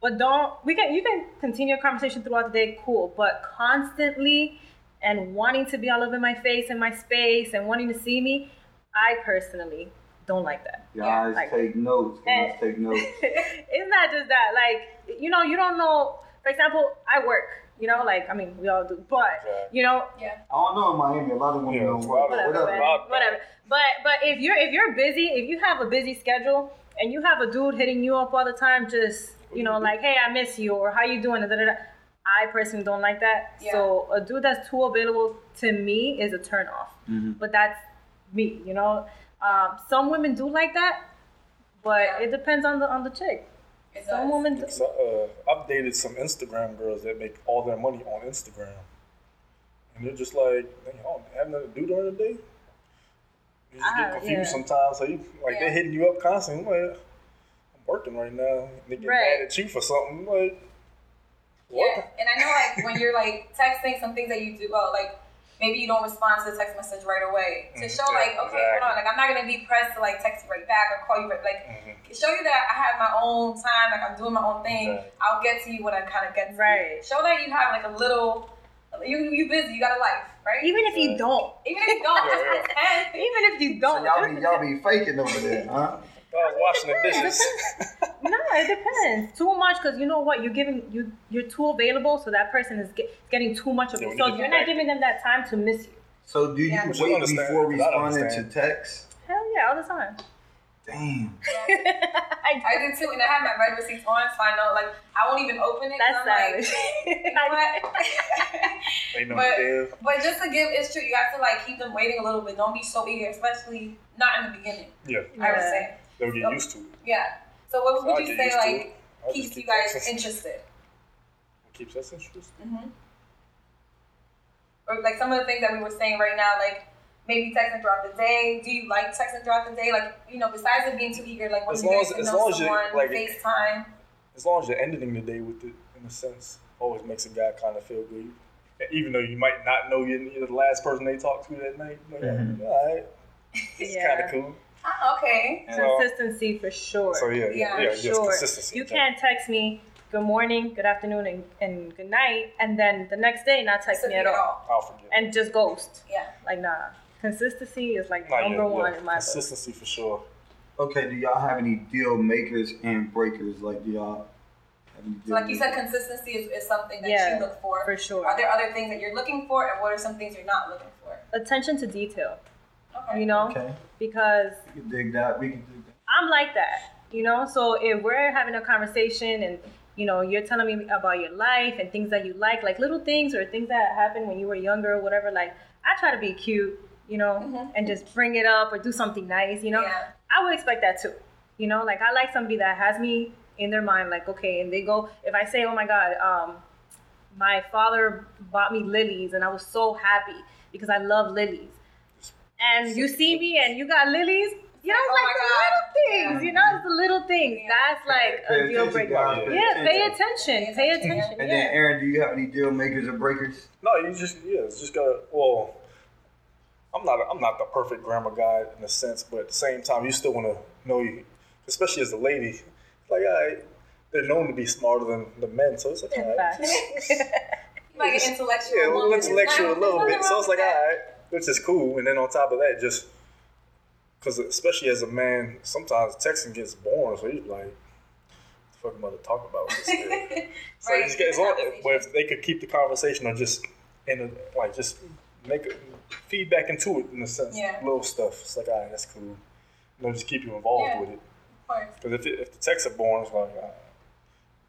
Speaker 4: But don't we can you can continue a conversation throughout the day, cool. But constantly and wanting to be all over my face and my space and wanting to see me, I personally don't like that.
Speaker 2: Guys,
Speaker 4: like-
Speaker 2: take notes. Guys,
Speaker 4: And-
Speaker 2: take notes.
Speaker 4: it's not just that. Like, you know, you don't know. For example, I work. You know, like I mean, we all do. But you know,
Speaker 1: Yeah.
Speaker 2: I don't know in Miami. A lot of women
Speaker 3: Yeah,
Speaker 2: don't
Speaker 3: it's
Speaker 2: work.
Speaker 3: a lot of-
Speaker 4: whatever,
Speaker 2: Whatever.
Speaker 3: Whatever.
Speaker 4: whatever. But but if you're if you're busy, if you have a busy schedule and you have a dude hitting you up all the time, just you know, like, hey, I miss you, or how you doing? Da, da, da. I personally don't like that.
Speaker 1: Yeah.
Speaker 4: So a dude that's too available to me is a turn off.
Speaker 2: Mm-hmm.
Speaker 4: But that's me, you know. Um, some women do like that, but it depends on the on the chick.
Speaker 1: It
Speaker 4: Some
Speaker 1: does.
Speaker 4: women, do-
Speaker 3: So, uh, I've dated some Instagram girls that make all their money on Instagram, and they're just like, "Dang, I don't have nothing to do during the day." You just
Speaker 4: Ah,
Speaker 3: get confused
Speaker 4: yeah.
Speaker 3: sometimes. So you like
Speaker 1: Yeah.
Speaker 3: they're hitting you up constantly. I'm like, I'm working right now. And they get
Speaker 4: Right.
Speaker 3: mad at you for something. Like, what?
Speaker 1: Yeah, and I know like when you're like texting some things that you do, well, like maybe you don't respond to the text message right away to
Speaker 3: Mhm,
Speaker 1: show
Speaker 3: yeah,
Speaker 1: like, okay, hold on, like I'm not gonna be pressed to like text you right back or call you right, like
Speaker 3: Mhm.
Speaker 1: show you that I have my own time, like I'm doing my own thing.
Speaker 3: Exactly.
Speaker 1: I'll get to you when I kind of get to you.
Speaker 4: Right.
Speaker 1: Show that you have like a little, you you busy, you got a life, right?
Speaker 4: even if you don't,
Speaker 1: Even if you don't,
Speaker 3: Yeah, yeah.
Speaker 1: pretend.
Speaker 4: even if you don't, so
Speaker 2: y'all be y'all be faking over there, huh?
Speaker 3: I was washing the dishes.
Speaker 4: No, it depends. Too much because you know what you're giving you you're too available, so that person is get, getting too much of
Speaker 3: Yeah,
Speaker 4: you. So
Speaker 3: you get
Speaker 4: you're not giving them that time to miss you.
Speaker 2: So do you
Speaker 1: Yeah.
Speaker 2: Wait
Speaker 3: understand,
Speaker 2: before
Speaker 3: 'cause I
Speaker 2: responding to
Speaker 3: understand.
Speaker 2: text?
Speaker 4: Hell yeah, all the time.
Speaker 2: Damn.
Speaker 4: I,
Speaker 1: I do too, and I have my read receipts on, so I know like I won't even open it.
Speaker 4: that's
Speaker 1: I'm like, you know what? But- But just to give, it's true. You have to like keep them waiting a little bit. Don't be so eager, especially not in the beginning.
Speaker 3: Yeah.
Speaker 1: I would say.
Speaker 3: They'll get used to it.
Speaker 1: Yeah. So what would
Speaker 3: I
Speaker 1: you say like keeps
Speaker 3: just
Speaker 1: you guys
Speaker 3: texting.
Speaker 1: interested?
Speaker 3: What keeps us interested?
Speaker 1: Mm-hmm. Or like some of the things that we were saying right now, like maybe texting throughout the day. Do you like texting throughout the day? Like you know, besides it being too eager, like when
Speaker 3: As
Speaker 1: you
Speaker 3: long
Speaker 1: get
Speaker 3: as-
Speaker 1: to
Speaker 3: as
Speaker 1: know
Speaker 3: long as you-
Speaker 1: someone,
Speaker 3: like-
Speaker 1: FaceTime.
Speaker 3: As long as you're ending the day with it, in a sense, always makes a guy kind of feel good. Even though you might not know you're, you're the last person they talk to that night. Like,
Speaker 2: Mhm.
Speaker 3: all right, it's
Speaker 4: Yeah.
Speaker 3: kind of cool.
Speaker 1: Ah, okay.
Speaker 3: So-
Speaker 4: Consistency for sure.
Speaker 3: So yeah, yeah,
Speaker 1: Yeah,
Speaker 3: yeah,
Speaker 4: for sure.
Speaker 3: consistency.
Speaker 4: You can't text me good morning, good afternoon, and, and good night, and then the next day not text me at all,
Speaker 3: I'll forget.
Speaker 4: and just ghost.
Speaker 1: Yeah.
Speaker 4: Like nah, consistency is like
Speaker 3: Nah, yeah,
Speaker 4: number
Speaker 3: yeah.
Speaker 4: one in my book.
Speaker 3: Consistency for sure.
Speaker 2: Okay, do y'all have any deal makers and breakers? Like, do y'all have any
Speaker 1: So like you said, consistency is, is something that
Speaker 4: Yeah,
Speaker 1: you look for.
Speaker 4: For sure.
Speaker 1: Are there other things that you're looking for, and what are some things you're not looking for?
Speaker 4: Attention to detail,
Speaker 1: Okay.
Speaker 4: You know,
Speaker 2: Okay,
Speaker 4: because
Speaker 2: we can dig that. We can dig that.
Speaker 4: I'm like that, you know. So if we're having a conversation and you know you're telling me about your life and things that you like, like little things or things that happened when you were younger or whatever, like I try to be cute, you know,
Speaker 1: Mhm.
Speaker 4: and just bring it up or do something nice, you know.
Speaker 1: Yeah.
Speaker 4: I would expect that too, you know. Like I like somebody that has me in their mind, like okay, and they go. If I say, oh my god, um, my father bought me lilies, and I was so happy because I love lilies. And you see me and you got lilies, you know,
Speaker 1: Oh
Speaker 4: it's
Speaker 1: my
Speaker 4: like the
Speaker 1: God.
Speaker 4: little things,
Speaker 1: Yeah.
Speaker 4: you know, it's the little things.
Speaker 1: Yeah.
Speaker 4: That's like
Speaker 2: Pay
Speaker 4: a deal breaker.
Speaker 2: guys. Pay
Speaker 4: Yeah, pay
Speaker 2: attention.
Speaker 4: attention.
Speaker 1: Pay
Speaker 4: Pay
Speaker 1: attention,
Speaker 4: attention.
Speaker 2: And
Speaker 4: Yeah.
Speaker 2: then, Aaron, do you have any deal makers or breakers?
Speaker 3: No, you just yeah, it's just gotta. Well, I'm not I'm not the perfect grammar guy in a sense, but at the same time, you still want to know you, especially as a lady. Like, I, they're known to be smarter than the men, so it's like, all right,
Speaker 4: Facts.
Speaker 1: Like an intellectual.
Speaker 3: yeah, a little intellectual a little bit. So
Speaker 1: wrong
Speaker 3: it's like,
Speaker 1: with
Speaker 3: all
Speaker 1: that.
Speaker 3: right, which is cool. And then on top of that, just because especially as a man, sometimes texting gets boring. So you're like, what the fuck am I to talk about? this? So
Speaker 1: Right,
Speaker 3: you just get, as long, but if they could keep the conversation or just in a, like just make a, feedback into it in a sense,
Speaker 1: Yeah.
Speaker 3: little stuff. It's like, all right, that's cool. You know, just keep you involved
Speaker 1: Yeah.
Speaker 3: with it. Because if, it- if the texts are boring, it's like, uh,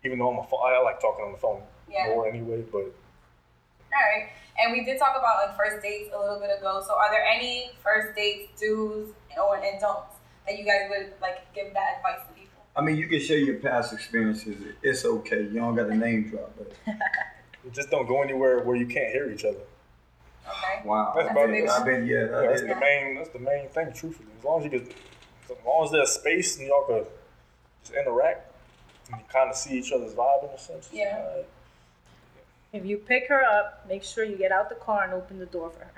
Speaker 3: even though I'm a I like talking on the phone
Speaker 1: Yeah.
Speaker 3: more anyway. But
Speaker 1: All right. And we did talk about like first dates a little bit ago. So are there any first dates do's or and don'ts that you guys would like give that advice to people?
Speaker 2: I mean, you can share your past experiences. It's okay. You don't got to name drop, but
Speaker 3: just don't go anywhere where you can't hear each other.
Speaker 1: Okay.
Speaker 2: wow.
Speaker 3: That's
Speaker 1: about it.
Speaker 2: I've been, yeah,
Speaker 3: Yeah, that's
Speaker 2: is-
Speaker 3: the main. That's the main thing. Truthfully, as long as you can, as long as there's space and y'all could just interact and kind of see each other's vibe in a sense. it's
Speaker 1: Yeah.
Speaker 3: Alright.
Speaker 4: If you pick her up, make sure you get out the car and open the door for her.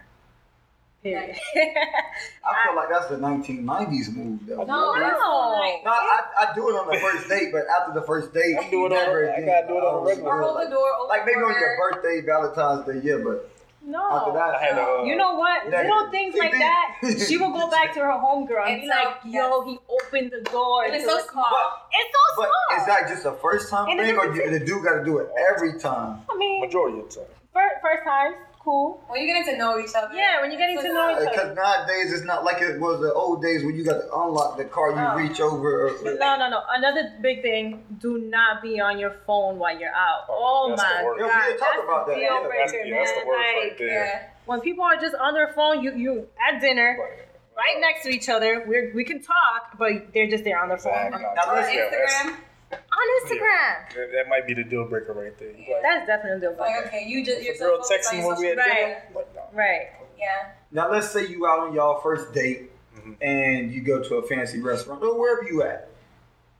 Speaker 4: Period.
Speaker 2: I feel like that's the 1990s move, though.
Speaker 1: No,
Speaker 4: No.
Speaker 1: nice.
Speaker 2: No, I, I do it on the first date, but after the first date,
Speaker 3: I do it on-
Speaker 2: never
Speaker 3: I gotta do it on a
Speaker 2: I
Speaker 3: regular.
Speaker 1: Or hold the door open
Speaker 2: Like maybe on your birthday, Valentine's Day, yeah, but after
Speaker 4: no.
Speaker 2: that,
Speaker 3: I had a.
Speaker 4: You know what?
Speaker 2: That-
Speaker 4: Little things like that, she will go back to her homegirl and
Speaker 1: And
Speaker 4: be like,
Speaker 1: tell-
Speaker 4: "Yo, he opened the door
Speaker 1: And it's so
Speaker 4: the car."
Speaker 1: small.
Speaker 4: It's so
Speaker 2: but
Speaker 4: small.
Speaker 2: is that just a first time
Speaker 4: And
Speaker 2: thing, or you, the dude got to do it every time?
Speaker 4: I mean,
Speaker 3: majority of the time.
Speaker 4: first, first times, cool.
Speaker 1: When you're getting to know each other.
Speaker 4: Yeah, when you're getting to know each other.
Speaker 2: Because
Speaker 4: other.
Speaker 2: nowadays it's not like it was the old days when you got to unlock the car, you
Speaker 1: Oh.
Speaker 2: reach over.
Speaker 4: No, no, no. Another big thing: do not be on your phone while you're out.
Speaker 3: Oh,
Speaker 4: Oh,
Speaker 3: that's the
Speaker 4: my
Speaker 3: worst.
Speaker 4: god,
Speaker 2: Yeah, we did talk
Speaker 4: that's
Speaker 2: about that.
Speaker 4: deal
Speaker 2: Yeah,
Speaker 3: that's-
Speaker 4: breaker,
Speaker 3: yeah, that's the
Speaker 4: man.
Speaker 3: worst right there.
Speaker 1: Yeah.
Speaker 4: when people are just on their phone, you you at dinner,
Speaker 3: Right.
Speaker 4: right next to each other. We we can talk, but they're just there on their phone
Speaker 3: Exactly.
Speaker 2: Now
Speaker 1: Or
Speaker 2: let's-
Speaker 3: Yeah, that's-
Speaker 1: Instagram.
Speaker 4: On Instagram.
Speaker 3: That, that might be the deal breaker right there. You like,
Speaker 4: That's definitely a deal breaker.
Speaker 1: Like, okay, you just you're
Speaker 3: if a girl
Speaker 1: so
Speaker 3: texting when we
Speaker 1: social
Speaker 3: at
Speaker 1: media.
Speaker 3: dinner, like, no.
Speaker 4: Right.
Speaker 1: Yeah.
Speaker 2: Now let's say you out on y'all first date
Speaker 3: Mhm.
Speaker 2: and you go to a fancy restaurant or wherever you at.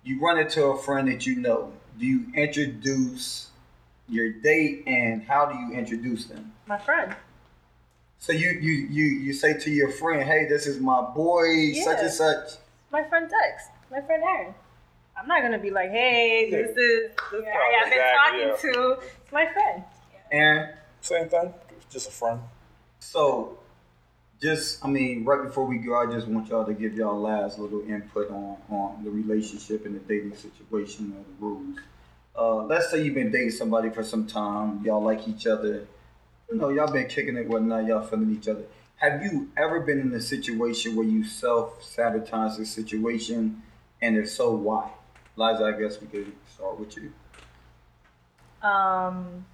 Speaker 2: You run into a friend that you know. Do you introduce your date and how do you introduce them?
Speaker 4: My friend.
Speaker 2: So you you you you say to your friend, "Hey, this is my boy, such and such."
Speaker 4: My friend Dex. My friend Aaron. I'm not gonna be like, hey, this is this guy I've been
Speaker 3: Exactly,
Speaker 4: talking to. It's my friend.
Speaker 2: And
Speaker 3: Same thing. Just a friend.
Speaker 2: so, just I mean, right before we go, I just want y'all to give y'all last little input on on the relationship and the dating situation or the rules. Uh, let's say you've been dating somebody for some time, y'all like each other, you know, y'all been kicking it, whatnot, y'all feeling each other. Have you ever been in a situation where you self sabotage the situation, and if so, why? Liza, I guess we could start with you.
Speaker 4: Um,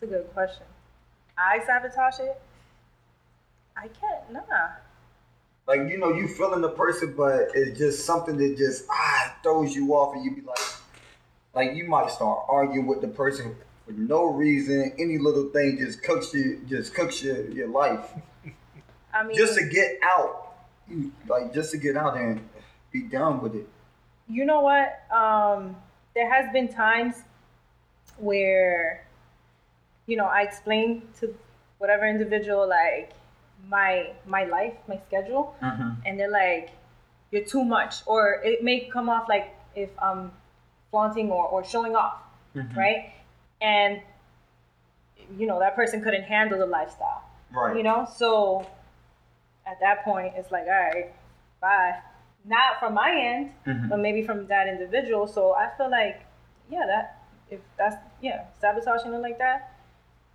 Speaker 4: that's a good question. I sabotage it. I can't. Nah.
Speaker 2: Like you know, you feeling the person, but it's just something that just ah throws you off, and you be like, like you might start arguing with the person for no reason. Any little thing just cooks you, just cooks your, your life.
Speaker 4: I mean,
Speaker 2: Just to get out, like just to get out and be done with it.
Speaker 4: You know what? Um, there has been times where, you know, I explain to whatever individual like my my life, my schedule, and they're like, "You're too much," or it may come off like if I'm flaunting or, or showing off, right? And you know that person couldn't handle the lifestyle,
Speaker 2: Right.
Speaker 4: you know. So at that point, it's like, all right, bye. Not from my end,
Speaker 2: Mhm.
Speaker 4: but maybe from that individual. So I feel like, yeah, that if that's yeah, sabotaging it like that.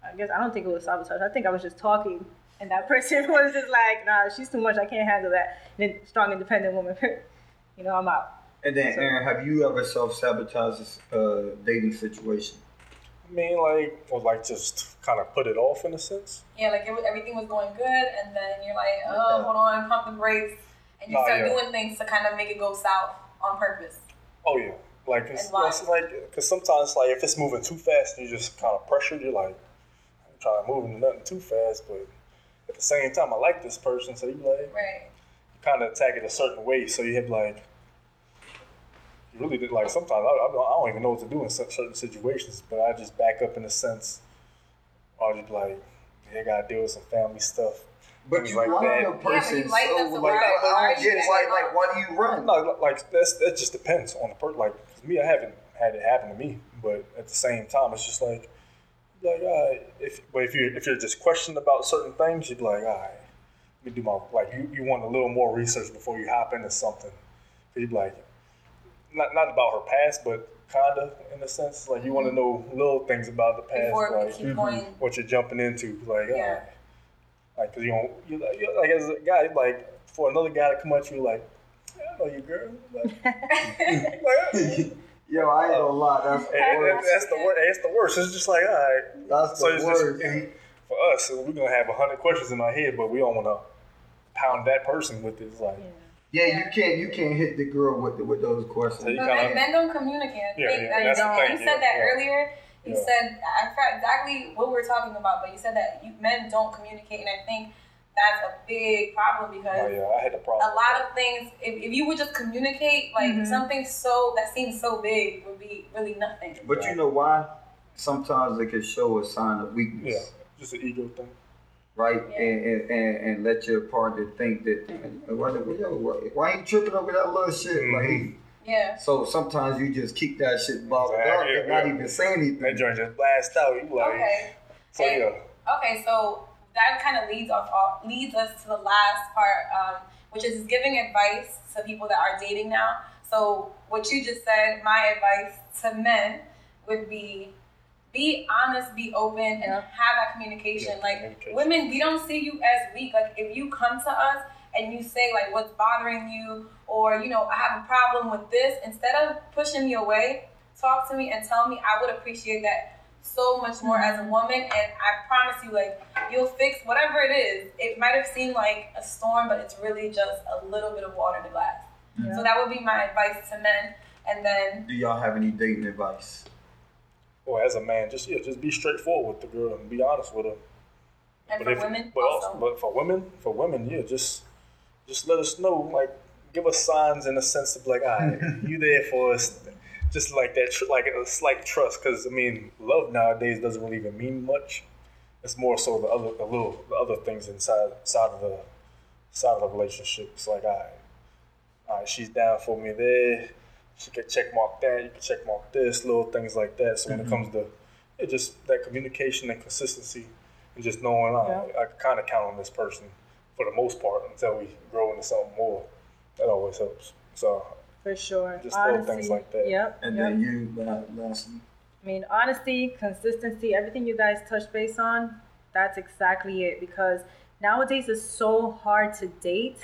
Speaker 4: I guess I don't think it was sabotage. I think I was just talking, and that person was just like, nah, she's too much. I can't handle that. And then strong, independent woman, you know, I'm out.
Speaker 2: And then, Aaron, have you ever self sabotaged a dating situation?
Speaker 3: I mean, like, or like just kind of put it off in a sense.
Speaker 1: Yeah, like it, was- everything was going good, and then you're like, oh, hold on, pump the brakes, and you
Speaker 3: Nah,
Speaker 1: start
Speaker 3: yeah.
Speaker 1: doing things to kind of make it go south on purpose.
Speaker 3: Oh yeah, like it's, it's like because sometimes like if it's moving too fast, you just kind of pressured. You're like, I'm trying to move into nothing too fast, but at the same time, I like this person, so you like
Speaker 1: Right.
Speaker 3: kind of attack it a certain way. So you have like, you really did like sometimes I, I, don't, I don't even know what to do in certain situations, but I just back up in a sense. I'll just be like, yeah, I gotta deal with some family stuff.
Speaker 2: But you
Speaker 3: like
Speaker 2: like
Speaker 3: that.
Speaker 2: the
Speaker 1: but
Speaker 2: person,
Speaker 1: you like them,
Speaker 2: so
Speaker 1: so
Speaker 2: like,
Speaker 1: why- why
Speaker 2: I don't
Speaker 1: you
Speaker 2: get it. Like, like, why do you run?
Speaker 3: No, like that's that just depends on the person. Like for me, I haven't had it happen to me, but at the same time, it's just like, like, uh, if but if you if you're just questioning about certain things, you'd be like, all right, let me do my like you, you want a little more research before you hop into something. You'd be like, not not about her past, but kinda in a sense, like you want to know little things about the past,
Speaker 1: Before we
Speaker 3: like
Speaker 1: keep going.
Speaker 3: what you're jumping into, like,
Speaker 1: Yeah.
Speaker 3: yeah. Like, cause you don't, you like, you like as a guy, like for another guy to come at you, like, oh, yeah, I know you, girl, like, like,
Speaker 2: Yo, I ain't gonna lie. That's the
Speaker 3: and, and
Speaker 2: worst.
Speaker 3: that's the worst. It's the worst. It's just like, all right.
Speaker 2: That's
Speaker 3: So
Speaker 2: the
Speaker 3: it's just
Speaker 2: worst.
Speaker 3: and for us. We're gonna have a hundred questions in our head, but we don't want to pound that person with this. Like,
Speaker 2: Yeah, you can't you can't hit the girl with the, with those questions.
Speaker 3: So you
Speaker 1: But
Speaker 3: kinda-
Speaker 1: men, men don't communicate. I
Speaker 3: Yeah,
Speaker 1: think
Speaker 3: yeah,
Speaker 1: that
Speaker 3: that's
Speaker 1: don't.
Speaker 3: thing,
Speaker 1: You said
Speaker 3: yeah,
Speaker 1: that
Speaker 3: yeah.
Speaker 1: earlier. You
Speaker 3: Yeah.
Speaker 1: said I forgot exactly what we were talking about, but you said that you, men don't communicate, and I think that's a big problem because
Speaker 3: oh yeah, I had a problem.
Speaker 1: a lot of things. If, if you would just communicate, like
Speaker 4: Mhm.
Speaker 1: something so that seems so big would be really nothing.
Speaker 2: But you know why? Sometimes it can show a sign of weakness.
Speaker 3: yeah,
Speaker 2: weakness,
Speaker 3: just an ego thing.
Speaker 2: right?
Speaker 1: Yeah.
Speaker 2: And, and, and and let your partner think that why, yo, why, why you tripping over that little shit?
Speaker 3: Mhm.
Speaker 2: Like,
Speaker 1: Yeah.
Speaker 2: so sometimes you just keep that shit bottled up
Speaker 3: Exactly,
Speaker 2: and not even say anything.
Speaker 3: That joint just blast out. You like,
Speaker 1: Okay.
Speaker 3: so
Speaker 1: And-
Speaker 3: yeah.
Speaker 1: Okay, so that kind of leads off off- leads us to the last part, um, which is giving advice to people that are dating now. So what you just said, my advice to men would be be honest, be open, and
Speaker 4: Yeah.
Speaker 1: have that communication.
Speaker 3: Yeah,
Speaker 1: like
Speaker 3: communication.
Speaker 1: women, we don't see you as weak. Like if you come to us and you say like what's bothering you, or you know I have a problem with this, instead of pushing me away, talk to me and tell me. I would appreciate that so much more as a mm-hmm. woman, and I promise you, like you'll fix whatever it is. It might have seemed like a storm, but it's really just a little bit of water in the glass.
Speaker 4: Yeah.
Speaker 1: So that would be my advice to men. And then
Speaker 2: Do y'all have any dating advice?
Speaker 3: Or as a man, just yeah, just be straightforward with the girl and be honest with her.
Speaker 1: and
Speaker 3: But
Speaker 1: for
Speaker 3: if,
Speaker 1: women
Speaker 3: but
Speaker 1: also.
Speaker 3: but for women, for women, yeah, just just let us know, like, give us signs in a sense of like, all right, you there for us, just like that, tr- like a slight trust, because I mean, love nowadays doesn't really even mean much. It's more so the other, the little, the other things inside, side of the, side of the relationship. It's like, all right, all right, she's down for me there. She can check mark that. You can check mark this, little things like that. So when it mm-hmm. comes to, it just that communication and consistency, and just knowing I, I kind of count on this person for the most part until we grow into something more. That always helps. So
Speaker 4: For sure.
Speaker 3: Just little things like that.
Speaker 4: Yep.
Speaker 2: And
Speaker 4: yep.
Speaker 2: then you, la- lastly,
Speaker 4: I mean, honesty, consistency, everything you guys touch base on, that's exactly it. Because nowadays it's so hard to date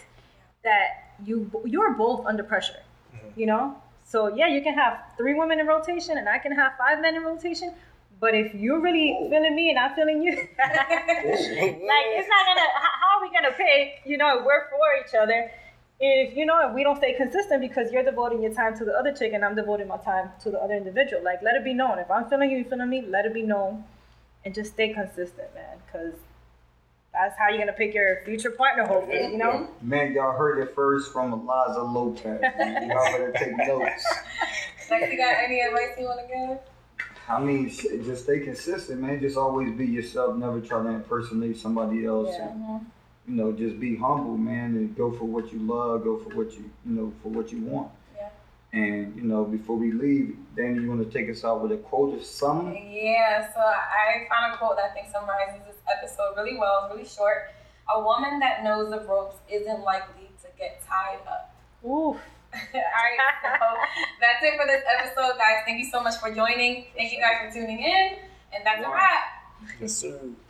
Speaker 4: that you you're both under pressure. Mm-hmm. You know? So yeah, you can have three women in rotation and I can have five men in rotation, But if you're really feeling me and I'm feeling you, like it's not gonna. How are we gonna pay? You know, we're for each other. If you know, if we don't stay consistent because you're devoting your time to the other chick and I'm devoting my time to the other individual, like let it be known. If I'm feeling you, you feeling me, let it be known, and just stay consistent, man. Because that's how you're gonna pick your future partner, hopefully. You know.
Speaker 2: Man, y'all heard it first from Eliza Lopez. Man. Y'all better take notes.
Speaker 1: Like, you got any advice you want to give?
Speaker 2: I mean, just stay consistent, man. Just always be yourself. Never try to impersonate somebody else.
Speaker 4: Yeah.
Speaker 2: And, uh-huh. you know, just be humble, man, and go for what you love. Go for what you, you know, for what you want.
Speaker 1: Yeah.
Speaker 2: And you know, before we leave, Danny, you want to take us out with a quote or something?
Speaker 1: Yeah, so I found a quote that I think summarizes this episode really well. It's really short. A woman that knows the ropes isn't likely to get tied up.
Speaker 4: Oof.
Speaker 1: All right, so that's it for this episode, guys. Thank you so much for joining. Thank you guys for tuning in, and that's a wrap.
Speaker 3: Yes, sir.